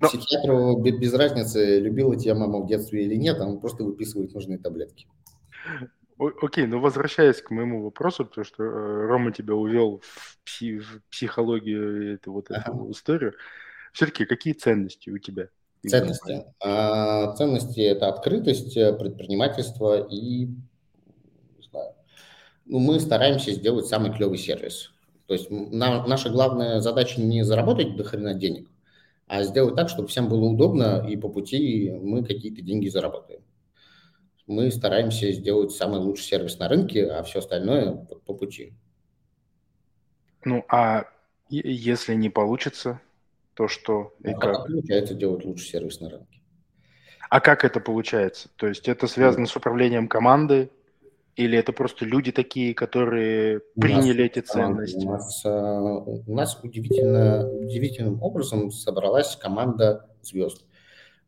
Но... Психиатру без разницы, любила тебя мама в детстве или нет, он просто выписывает нужные таблетки. Окей, ну возвращаясь к моему вопросу, потому что э, Рома тебя увел в, пси- в психологию эту вот эту ага. историю. Все-таки какие ценности у тебя? Ценности. А, ценности это открытость, э, предпринимательство и мы стараемся сделать самый клевый сервис. То есть на, наша главная задача не заработать до хрена денег, а сделать так, чтобы всем было удобно, и по пути мы какие-то деньги заработаем мы стараемся сделать самый лучший сервис на рынке, а все остальное по, по пути. Ну, а если не получится, то что? Ну, и как? Получается делать лучший сервис на рынке. А как это получается? То есть это связано ну, с управлением команды, или это просто люди такие, которые у приняли нас, эти ценности? У нас, а, у нас удивительно, удивительным образом собралась команда звезд.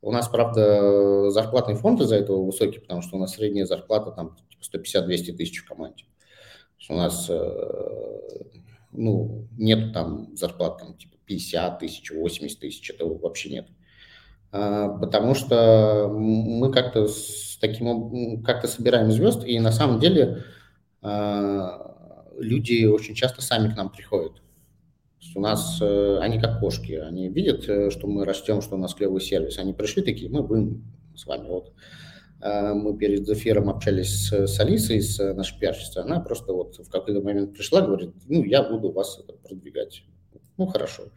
У нас, правда, зарплатный фонд из-за этого высокий, потому что у нас средняя зарплата там типа 150-200 тысяч в команде. У нас э, ну, нет там зарплат там, типа 50 тысяч, 80 тысяч, этого вообще нет. А, потому что мы как-то с таким как-то собираем звезд, и на самом деле а, люди очень часто сами к нам приходят у нас э, они как кошки, они видят, э, что мы растем, что у нас клевый сервис. Они пришли такие, мы будем с вами. Вот э, мы перед эфиром общались с, Алисой, с нашей пиарщицей. Она просто вот в какой-то момент пришла, говорит, ну, я буду вас продвигать. Ну, хорошо.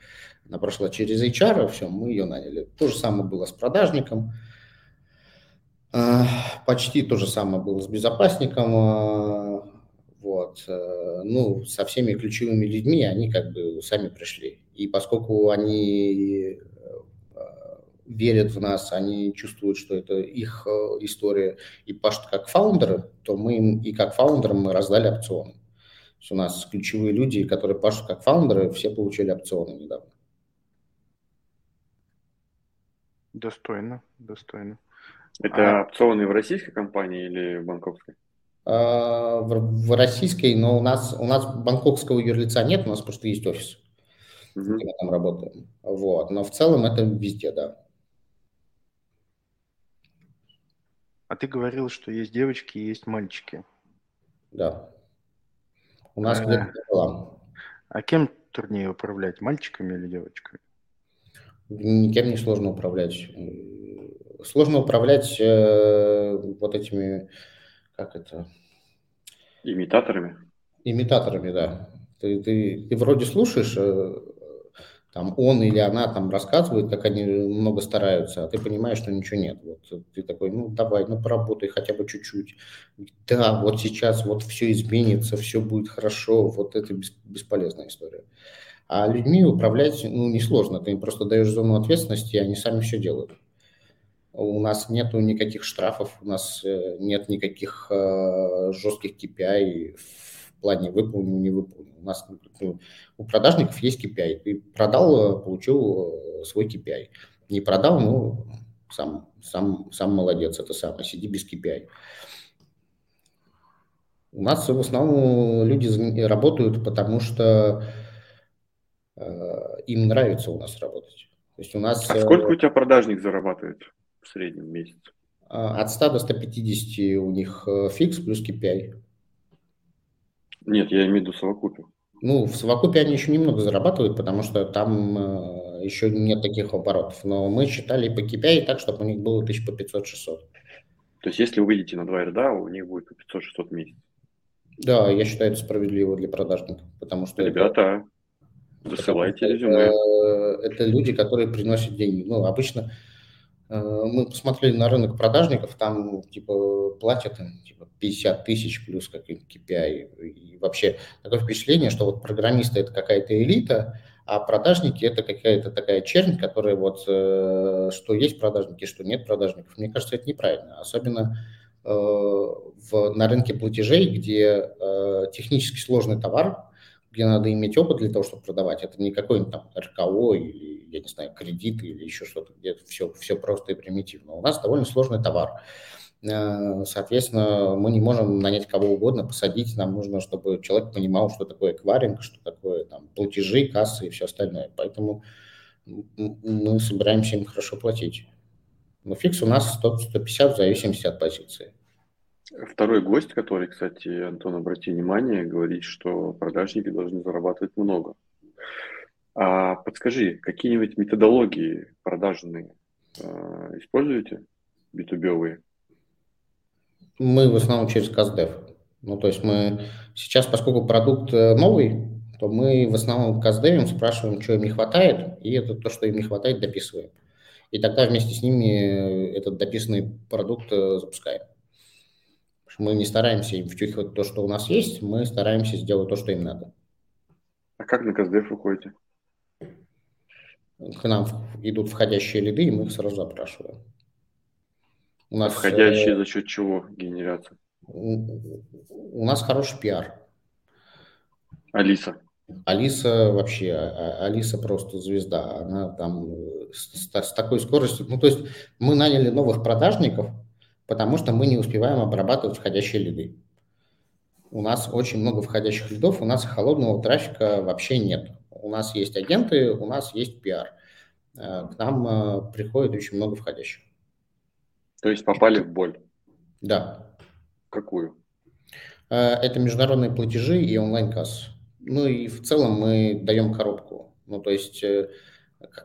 Она прошла через HR, все, мы ее наняли. То же самое было с продажником. Почти то же самое было с безопасником вот, э, ну, со всеми ключевыми людьми они как бы сами пришли. И поскольку они э, верят в нас, они чувствуют, что это их э, история, и пашут как фаундеры, то мы им и как фаундерам мы раздали опционы. У нас ключевые люди, которые пашут как фаундеры, все получили опционы недавно. Достойно, достойно. Это а... опционы в российской компании или в бангкокской? А, в, российской, но у нас, у нас бангкокского юрлица нет, у нас просто есть офис, где мы там работаем. Вот. Но в целом это везде, да. А ты говорил, что есть девочки и есть мальчики. Да. У нас а, где-то была. А кем труднее управлять, мальчиками или девочками? Никем не сложно управлять. Сложно управлять э, вот этими, как это, Имитаторами? Имитаторами, да. Ты, ты, ты вроде слушаешь, э, там он или она там рассказывает, как они много стараются, а ты понимаешь, что ничего нет. Вот ты такой, ну давай, ну поработай хотя бы чуть-чуть. Да, вот сейчас вот все изменится, все будет хорошо, вот это бесполезная история. А людьми управлять, ну, несложно, ты им просто даешь зону ответственности, и они сами все делают. У нас нет никаких штрафов, у нас э, нет никаких э, жестких KPI в плане выполнил, не выполнил. У нас ну, у продажников есть KPI. Ты продал, получил э, свой KPI. Не продал, ну, сам, сам, сам молодец, это самое, сиди без KPI. У нас в основном люди работают, потому что им нравится у нас работать. То есть у нас... А сколько у тебя продажник зарабатывает в среднем в месяц? От 100 до 150 у них фикс плюс KPI. Нет, я имею в виду совокупе. Ну, в совокупе они еще немного зарабатывают, потому что там э, еще нет таких оборотов. Но мы считали по KPI так, чтобы у них было тысяч по 500-600. То есть, если вы выйдете на 2 ряда, у них будет по 500-600 в месяц? Да, я считаю это справедливо для продажников, потому что... Ребята, это, засылайте резюме. Это, это люди, которые приносят деньги. Ну, обычно э, мы посмотрели на рынок продажников, там типа платят им типа 50 тысяч плюс какой-то KPI. И вообще такое впечатление, что вот программисты это какая-то элита, а продажники это какая-то такая чернь, которая вот э, что есть продажники, что нет продажников. Мне кажется, это неправильно. Особенно э, в, на рынке платежей, где э, технически сложный товар, где надо иметь опыт для того, чтобы продавать. Это не какой-нибудь там РКО или, я не знаю, кредиты или еще что-то, где все, все просто и примитивно. У нас довольно сложный товар. Э, соответственно, мы не можем нанять кого угодно, посадить. Нам нужно, чтобы человек понимал, что такое эквайринг, что такое там, платежи, кассы и все остальное. Поэтому мы собираемся им хорошо платить. Но фикс у нас 100-150 в зависимости от позиции. Второй гость, который, кстати, Антон, обрати внимание, говорит, что продажники должны зарабатывать много. А подскажи, какие-нибудь методологии продажные э, используете, B2B? Мы в основном через Каздев. Ну, то есть мы сейчас, поскольку продукт э, новый, то мы в основном Каздевим спрашиваем, что им не хватает, и это то, что им не хватает, дописываем. И тогда вместе с ними этот дописанный продукт э, запускаем. Мы не стараемся им втюхивать то, что у нас есть, мы стараемся сделать то, что им надо. А как на Каздев выходите? К нам идут входящие лиды, и мы их сразу запрашиваем. У нас, Входящие э, за счет чего генерятся? У, у нас хороший пиар. Алиса. Алиса вообще, а, а, Алиса просто звезда. Она там с, с такой скоростью. Ну, то есть мы наняли новых продажников, потому что мы не успеваем обрабатывать входящие лиды. У нас очень много входящих лидов, у нас холодного трафика вообще нет. У нас есть агенты, у нас есть пиар. Э, к нам э, приходит очень много входящих. То есть попали в боль? Да. Какую? Э, это международные платежи и онлайн-касс. Ну и в целом мы даем коробку. Ну то есть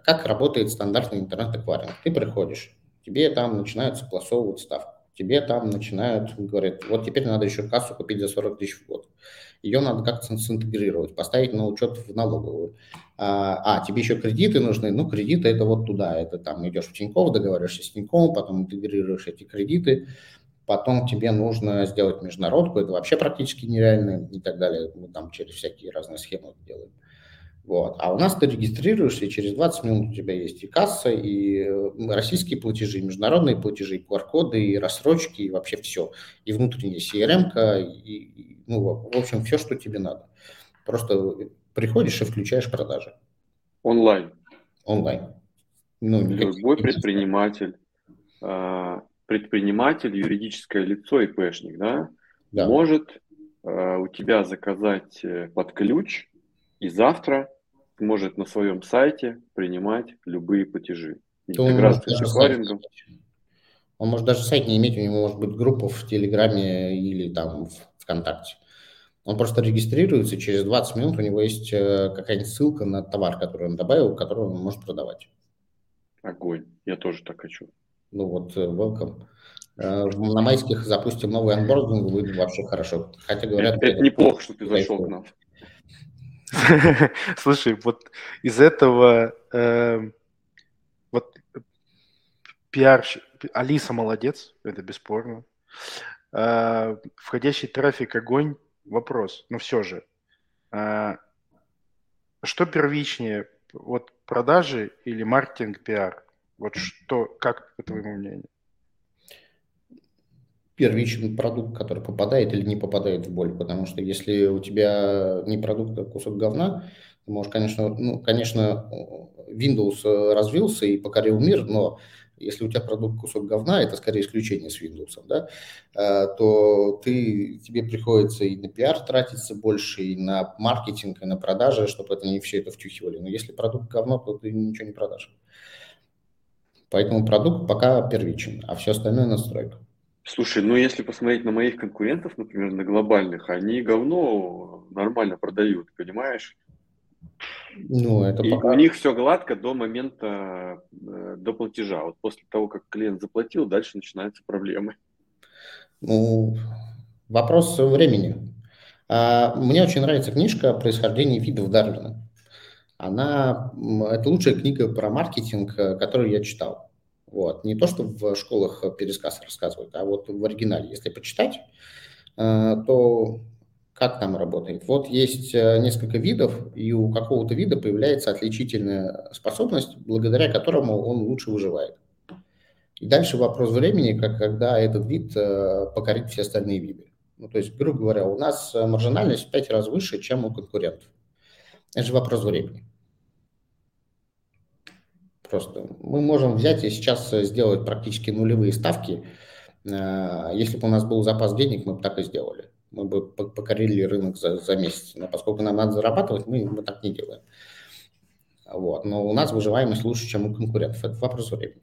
как работает стандартный интернет-эквайринг. Ты приходишь, тебе там начинают согласовывать ставку. Тебе там начинают, говорят, вот теперь надо еще кассу купить за 40 тысяч в год. Ее надо как-то синтегрировать, поставить на учет в налоговую. А, а, тебе еще кредиты нужны, ну, кредиты это вот туда, это там идешь в Тинькофф, договариваешься с Тиньковым, потом интегрируешь эти кредиты, потом тебе нужно сделать международку, это вообще практически нереально и так далее. Мы там через всякие разные схемы делаем. Вот. А у нас ты регистрируешься, и через 20 минут у тебя есть и касса, и э, российские платежи, и международные платежи, и QR-коды, и рассрочки, и вообще все. И внутренняя CRM, и, и, ну, в общем, все, что тебе надо. Просто приходишь и включаешь продажи. Онлайн. Онлайн. Ну, Любой предприниматель, а, предприниматель, юридическое лицо, и ИПшник, да, да. может у тебя заказать э, под ключ и завтра может на своем сайте принимать любые платежи. Интеграция с эквайрингом. Он может даже сайт не иметь, у него может быть группа в Телеграме или там в ВКонтакте. Он просто регистрируется, через 20 минут у него есть э, какая-нибудь ссылка на товар, который он добавил, который он может продавать. Огонь. Я тоже так хочу. Ну вот, э, welcome. Э, на майских запустим новый анбординг, будет вообще хорошо. Хотя говорят... Это, это неплохо, что ты зашел к нам. Слушай, вот из этого э, вот пиар Алиса молодец, это бесспорно. Э, входящий трафик огонь, вопрос. Но все же, э, что первичнее, вот продажи или маркетинг, пиар? Вот что, как по твоему мнению? Первичный продукт, который попадает или не попадает в боль, потому что если у тебя не продукт, а кусок говна, ты можешь, конечно, ну, конечно, Windows развился и покорил мир, но Если у тебя продукт кусок говна, это скорее исключение с Windows, да, э, то ты, тебе приходится и на пиар тратиться больше, и на маркетинг, и на продажи, чтобы это не все это втюхивали. Но если продукт говно, то ты ничего не продашь. Поэтому продукт пока первичен, а все остальное настройка. Слушай, ну если посмотреть на моих конкурентов, например, на глобальных, они говно нормально продают, понимаешь? Ну, это и пока... у них все гладко до момента, э, до платежа. Вот после того, как клиент заплатил, дальше начинаются проблемы. Ну, вопрос времени. А, мне очень нравится книжка «Происхождение видов Дарвина». Она, это лучшая книга про маркетинг, э, которую я читал. Вот. Не то, что в школах пересказ рассказывают, а вот в оригинале, если почитать, э, то как там работает? Вот есть э, несколько видов, и у какого-то вида появляется отличительная способность, благодаря которому он лучше выживает. И дальше вопрос времени, как, когда этот вид э, покорит все остальные виды. Ну, то есть, грубо говоря, у нас маржинальность в 5 раз выше, чем у конкурентов. Это же вопрос времени. Просто мы можем взять и сейчас сделать практически нулевые ставки. Э, если бы у нас был запас денег, мы бы так и сделали мы бы покорили рынок за, за месяц. Но поскольку нам надо зарабатывать, мы, мы так не делаем. Вот. Но у нас выживаемость лучше, чем у конкурентов. Это вопрос времени.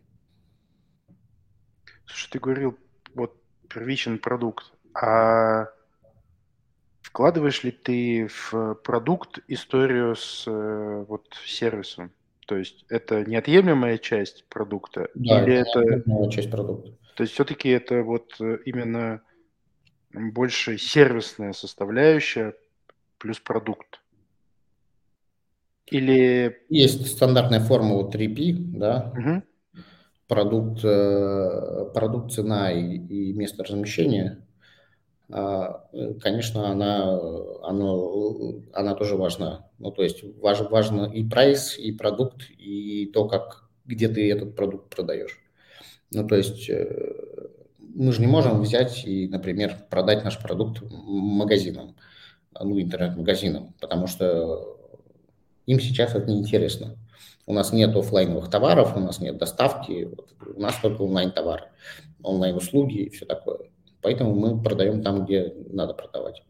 Слушай, ты говорил, вот первичный продукт. А вкладываешь ли ты в продукт историю с э, вот, сервисом? То есть это неотъемлемая часть продукта? Да, или это неотъемлемая часть продукта. То есть все-таки это вот э, именно больше сервисная составляющая плюс продукт? Или... Есть стандартная формула 3P, да, угу. продукт, э, продукт, цена и, и место размещения. А, конечно, она, она, она тоже важна. Ну, то есть важ, важно и прайс, и продукт, и то, как, где ты этот продукт продаешь. Ну, то есть э, мы же не можем взять и, например, продать наш продукт магазинам, ну, интернет-магазинам, потому что им сейчас это неинтересно. У нас нет офлайновых товаров, у нас нет доставки, у нас только онлайн-товары, онлайн-услуги и все такое. Поэтому мы продаем там, где надо продавать.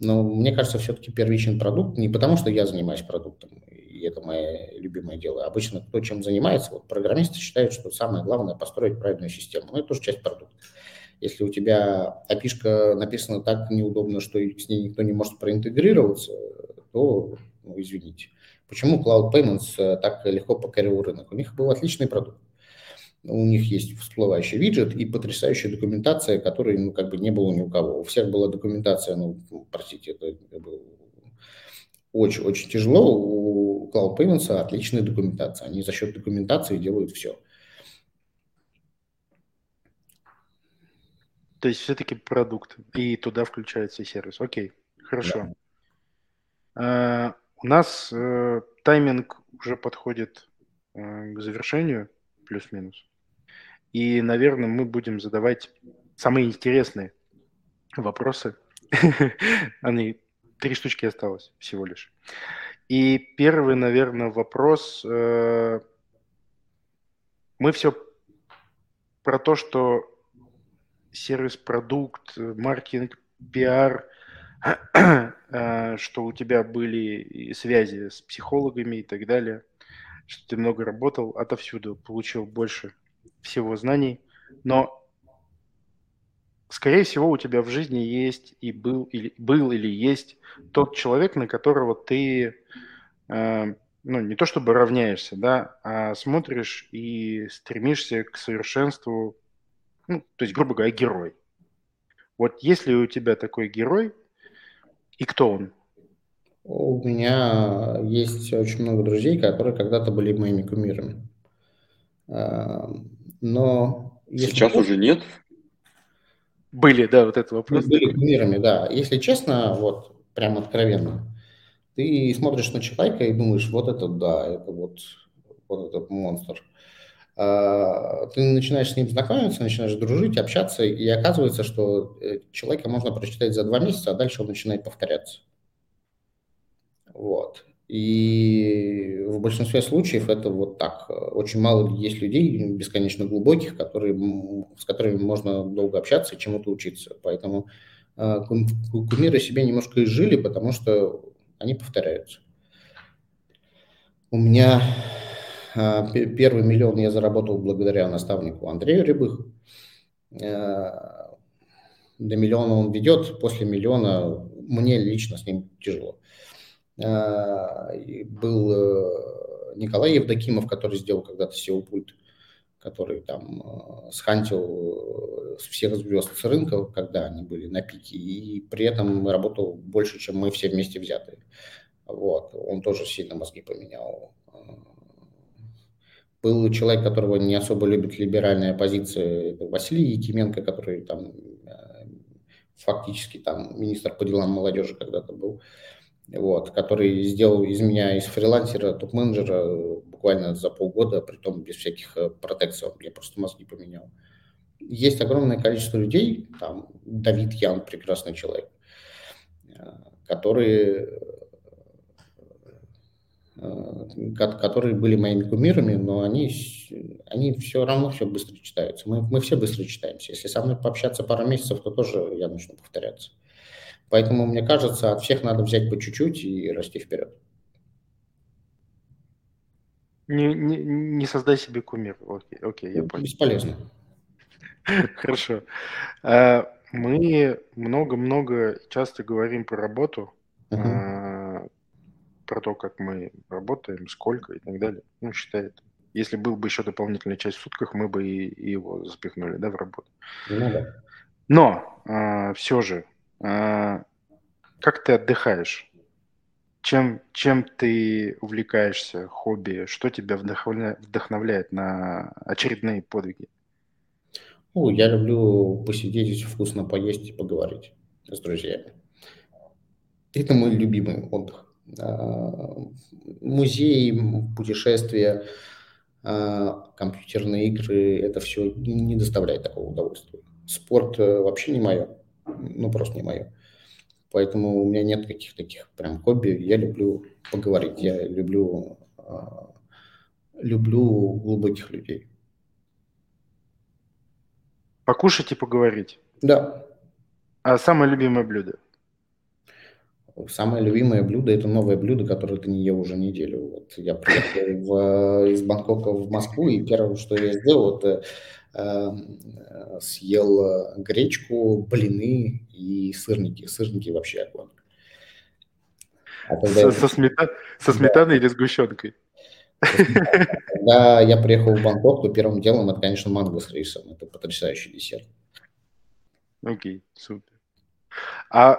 Но мне кажется, все-таки первичный продукт не потому, что я занимаюсь продуктом, и это мое любимое дело. Обычно кто чем занимается, вот программисты считают, что самое главное построить правильную систему. Но это тоже часть продукта. Если у тебя api написана так неудобно, что с ней никто не может проинтегрироваться, то, ну, извините. Почему Cloud Payments э, так легко покорил рынок? У них был отличный продукт. У них есть всплывающий виджет и потрясающая документация, которой ну, как бы не было ни у кого. У всех была документация, ну, простите, это очень-очень тяжело. У Cloud Payments отличная документация. Они за счет документации делают все. То есть все-таки продукт, и туда включается сервис. Окей, хорошо. Да. А, у нас э, тайминг уже подходит э, к завершению, плюс-минус. И, наверное, мы будем задавать самые интересные вопросы. Они три штучки осталось всего лишь. И первый, наверное, вопрос. Э, мы все про то, что сервис-продукт, маркетинг, пиар, э, что у тебя были связи с психологами и так далее, что ты много работал, отовсюду получил больше всего знаний, но скорее всего у тебя в жизни есть и был или был или есть тот человек, на которого ты э, ну не то чтобы равняешься, да, а смотришь и стремишься к совершенству, ну то есть грубо говоря герой. Вот есть ли у тебя такой герой и кто он? У меня есть очень много друзей, которые когда-то были моими кумирами. Эм, но... Сейчас если... уже нет? Были, да, вот этот вопрос. Были кумирами, да. Если честно, вот прям откровенно, ты смотришь на человека и думаешь, вот это да, это вот, вот этот монстр. А, ты начинаешь с ним знакомиться, начинаешь дружить, общаться, и оказывается, что э, человека можно прочитать за два месяца, а дальше он начинает повторяться. Вот. И в большинстве случаев это вот так. Очень мало есть людей бесконечно глубоких, которые, с которыми можно долго общаться и чему-то учиться. Поэтому э, кумиры себе немножко изжили, потому что они повторяются. У меня э, первый миллион я заработал благодаря наставнику Андрею Рябых. Э, до миллиона он ведет, после миллиона мне лично с ним тяжело. А, был э, Николай Евдокимов, который сделал когда-то SEO пульт, который там э, схантил э, всех звезд с рынка, когда они были на пике, и при этом работал больше, чем мы все вместе взятые. Вот. Он тоже сильно мозги поменял. Был человек, которого не особо любит либеральная оппозиция, это Василий Якименко, который там фактически там министр по делам молодежи когда-то был вот, который сделал из меня из фрилансера топ-менеджера буквально за полгода, при том без всяких э, протекций, я просто мозги поменял. Есть огромное количество людей, там Давид Ян, прекрасный человек, э, которые, э, которые были моими кумирами, но они, они все равно все быстро читаются. Мы, мы все быстро читаемся. Если со мной пообщаться пару месяцев, то тоже я начну повторяться. Поэтому, мне кажется, от всех надо взять по чуть-чуть и расти вперед. Не, не, не создай себе кумир. Окей, окей, я понял. Бесполезно. Хорошо. А, мы много-много часто говорим про работу, uh-huh. про то, как мы работаем, сколько и так далее. Ну, считает. Если был бы еще дополнительная часть в сутках, мы бы и, его запихнули, да, в работу. Ну, да. Но а, все же как ты отдыхаешь? Чем, чем ты увлекаешься, хобби? Что тебя вдохновляет, вдохновляет на очередные подвиги? Ну, я люблю посидеть, вкусно поесть и поговорить с друзьями. Это мой любимый отдых. А, музей, путешествия, а, компьютерные игры, это все не доставляет такого удовольствия. Спорт э, вообще не мое ну, просто не мое. Поэтому у меня нет каких-то таких прям хобби. Я люблю поговорить, я люблю, э, люблю глубоких людей. Покушать и поговорить? Да. А самое любимое блюдо? Самое любимое блюдо – это новое блюдо, которое ты не ел уже неделю. Вот я приехал в, из Бангкока в Москву, и первое, что я сделал, это э, съел гречку, блины и сырники. Сырники вообще огонь. А со, со, смета... со сметаной да. или сгущенкой? Когда я приехал в Бангкок, то первым делом это, конечно, манго с рисом. Это потрясающий десерт. Окей, okay, супер. А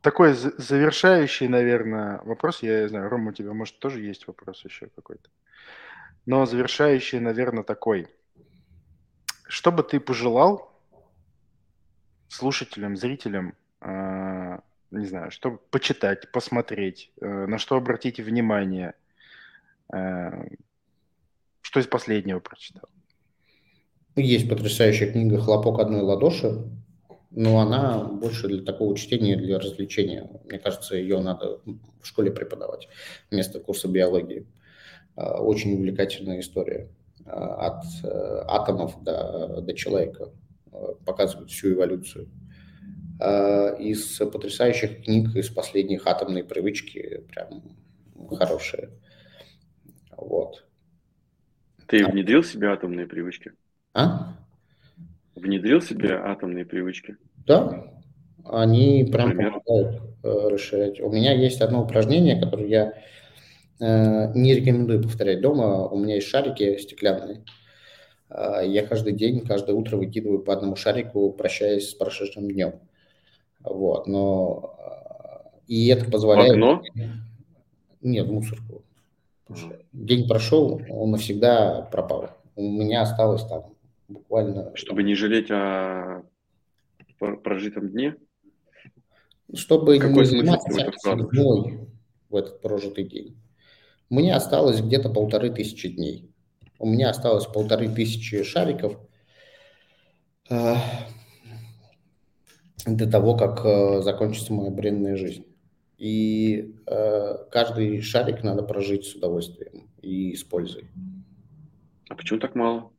такой завершающий, наверное, вопрос. Я знаю, Рома, у тебя, может, тоже есть вопрос еще какой-то? Но завершающий, наверное, такой. Что бы ты пожелал слушателям, зрителям, э, не знаю, чтобы почитать, посмотреть, э, на что обратить внимание, э, что из последнего прочитал? Есть потрясающая книга «Хлопок одной ладоши», но она больше для такого чтения, для развлечения. Мне кажется, ее надо в школе преподавать вместо курса биологии. Очень увлекательная история. Э, от э, атомов до, до человека. Показывает всю эволюцию. Из потрясающих книг, из последних атомной привычки, прям хорошие. Вот. Ты внедрил себе атомные привычки? А? Внедрил себе атомные привычки? Да, они прям Например? помогают расширять. У меня есть одно упражнение, которое я Э, не рекомендую повторять дома. У меня есть шарики стеклянные. Э, я каждый день, каждое утро выкидываю по одному шарику, прощаясь с прошедшим днем. Вот, но э, и это позволяет... Окно? Нет, в мусорку. День прошел, он навсегда пропал. У меня осталось там буквально... Чтобы не жалеть о прожитом дне? Чтобы Какой не заниматься в этот прожитый день. Мне осталось где-то полторы тысячи дней. У меня осталось полторы тысячи шариков э, до того, как э, закончится моя бренная жизнь. И э, каждый шарик надо прожить с удовольствием и с пользой. А почему так мало?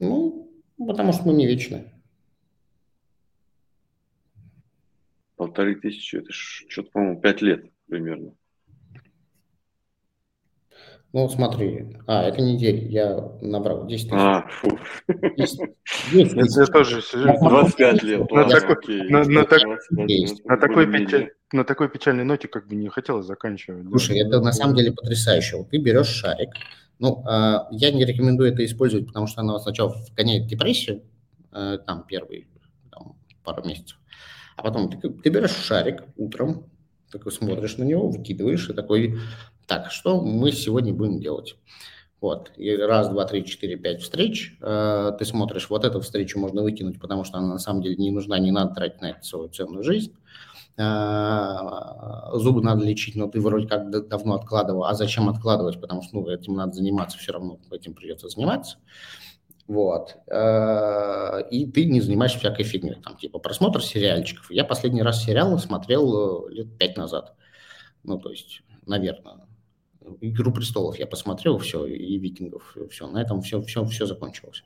Ну, потому что мы не вечны. Полторы тысячи, это что-то, по-моему, пять лет примерно. Ну, смотри. А, это неделя. Я набрал 10 тысяч. А, фу. 10, 10 тысяч. Я тоже сижу. 25 лет. На такой- на- на так- 25 есть. лет, На такой, печаль- на такой печальной ноте как бы не хотелось заканчивать. Слушай, это на самом деле потрясающе. Вот ты берешь шарик. Ну, а, я не рекомендую это использовать, потому что оно сначала вгоняет в депрессию, э, там, первые там, пару месяцев. А потом ты, ты берешь шарик утром, такой смотришь на него, выкидываешь и такой, так, что мы сегодня будем делать? Вот, и раз, два, три, четыре, пять встреч, э, ты смотришь, вот эту встречу можно выкинуть, потому что она на самом деле не нужна, не надо тратить на это свою ценную жизнь. А, зубы надо лечить, но ты вроде как давно откладывал. А зачем откладывать? Потому что ну, этим надо заниматься, все равно этим придется заниматься. Вот. А, И ты не занимаешься всякой фигней. Там, типа просмотр сериальчиков. Я последний раз сериал смотрел э, лет пять назад. Ну, то есть, наверное. Игру престолов я посмотрел, все, и викингов, все. На этом все, все, все закончилось.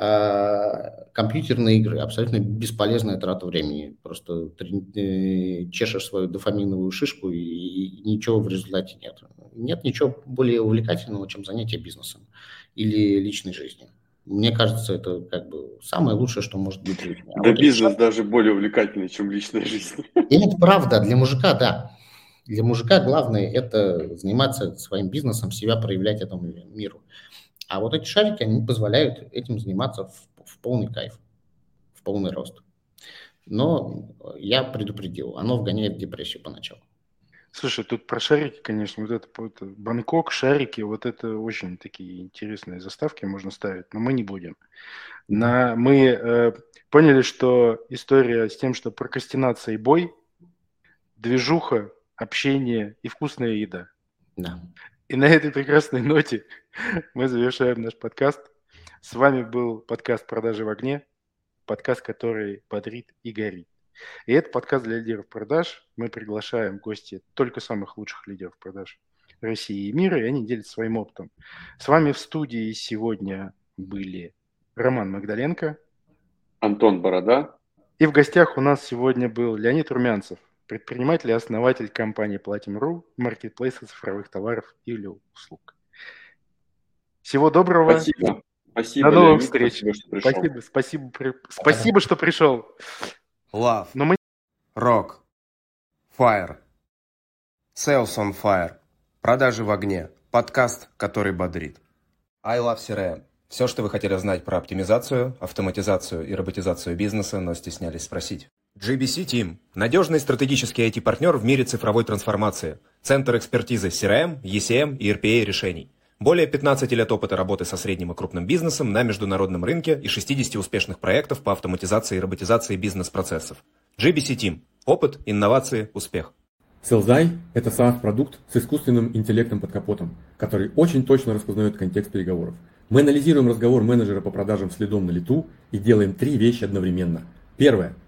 А, компьютерные игры абсолютно бесполезная трата времени. Просто трени- э, чешешь свою дофаминовую шишку и, и ничего в результате нет. Нет ничего более увлекательного, чем занятие бизнесом или личной жизнью. Мне кажется, это как бы самое лучшее, что может быть Да вот бизнес даже более увлекательный, чем личная жизнь. это правда, для мужика, да. Для мужика главное это заниматься своим бизнесом, себя проявлять этому миру. А вот эти шарики, они позволяют этим заниматься в, в полный кайф, в полный рост. Но я предупредил, оно вгоняет в депрессию поначалу. Слушай, тут про шарики, конечно, вот это, это Бангкок, шарики, вот это очень такие интересные заставки можно ставить, но мы не будем. На, мы э, поняли, что история с тем, что прокрастинация и бой, движуха, общение и вкусная еда. Да. И на этой прекрасной ноте мы завершаем наш подкаст. С вами был подкаст «Продажи в огне», подкаст, который бодрит и горит. И это подкаст для лидеров продаж. Мы приглашаем в гости только самых лучших лидеров продаж России и мира, и они делятся своим опытом. С вами в студии сегодня были Роман Магдаленко, Антон Борода. и в гостях у нас сегодня был Леонид Румянцев, предприниматель и основатель компании Platinum.ru, маркетплейса цифровых товаров или услуг. Всего доброго. Спасибо. Спасибо, До новых Леонид, встреч. Спасибо, что пришел. Спасибо, спасибо, при- спасибо, что пришел. Love, Но мы Rock, Fire, Sales on Fire, Продажи в огне, подкаст, который бодрит. I Love CRM. Все, что вы хотели знать про оптимизацию, автоматизацию и роботизацию бизнеса, но стеснялись спросить. GBC Team – надежный стратегический IT-партнер в мире цифровой трансформации. Центр экспертизы CRM, ECM и RPA решений. Более 15 лет опыта работы со средним и крупным бизнесом на международном рынке и 60 успешных проектов по автоматизации и роботизации бизнес-процессов. GBC Team. Опыт, инновации, успех. Селзай – это SaaS-продукт с искусственным интеллектом под капотом, который очень точно распознает контекст переговоров. Мы анализируем разговор менеджера по продажам следом на лету и делаем три вещи одновременно. Первое –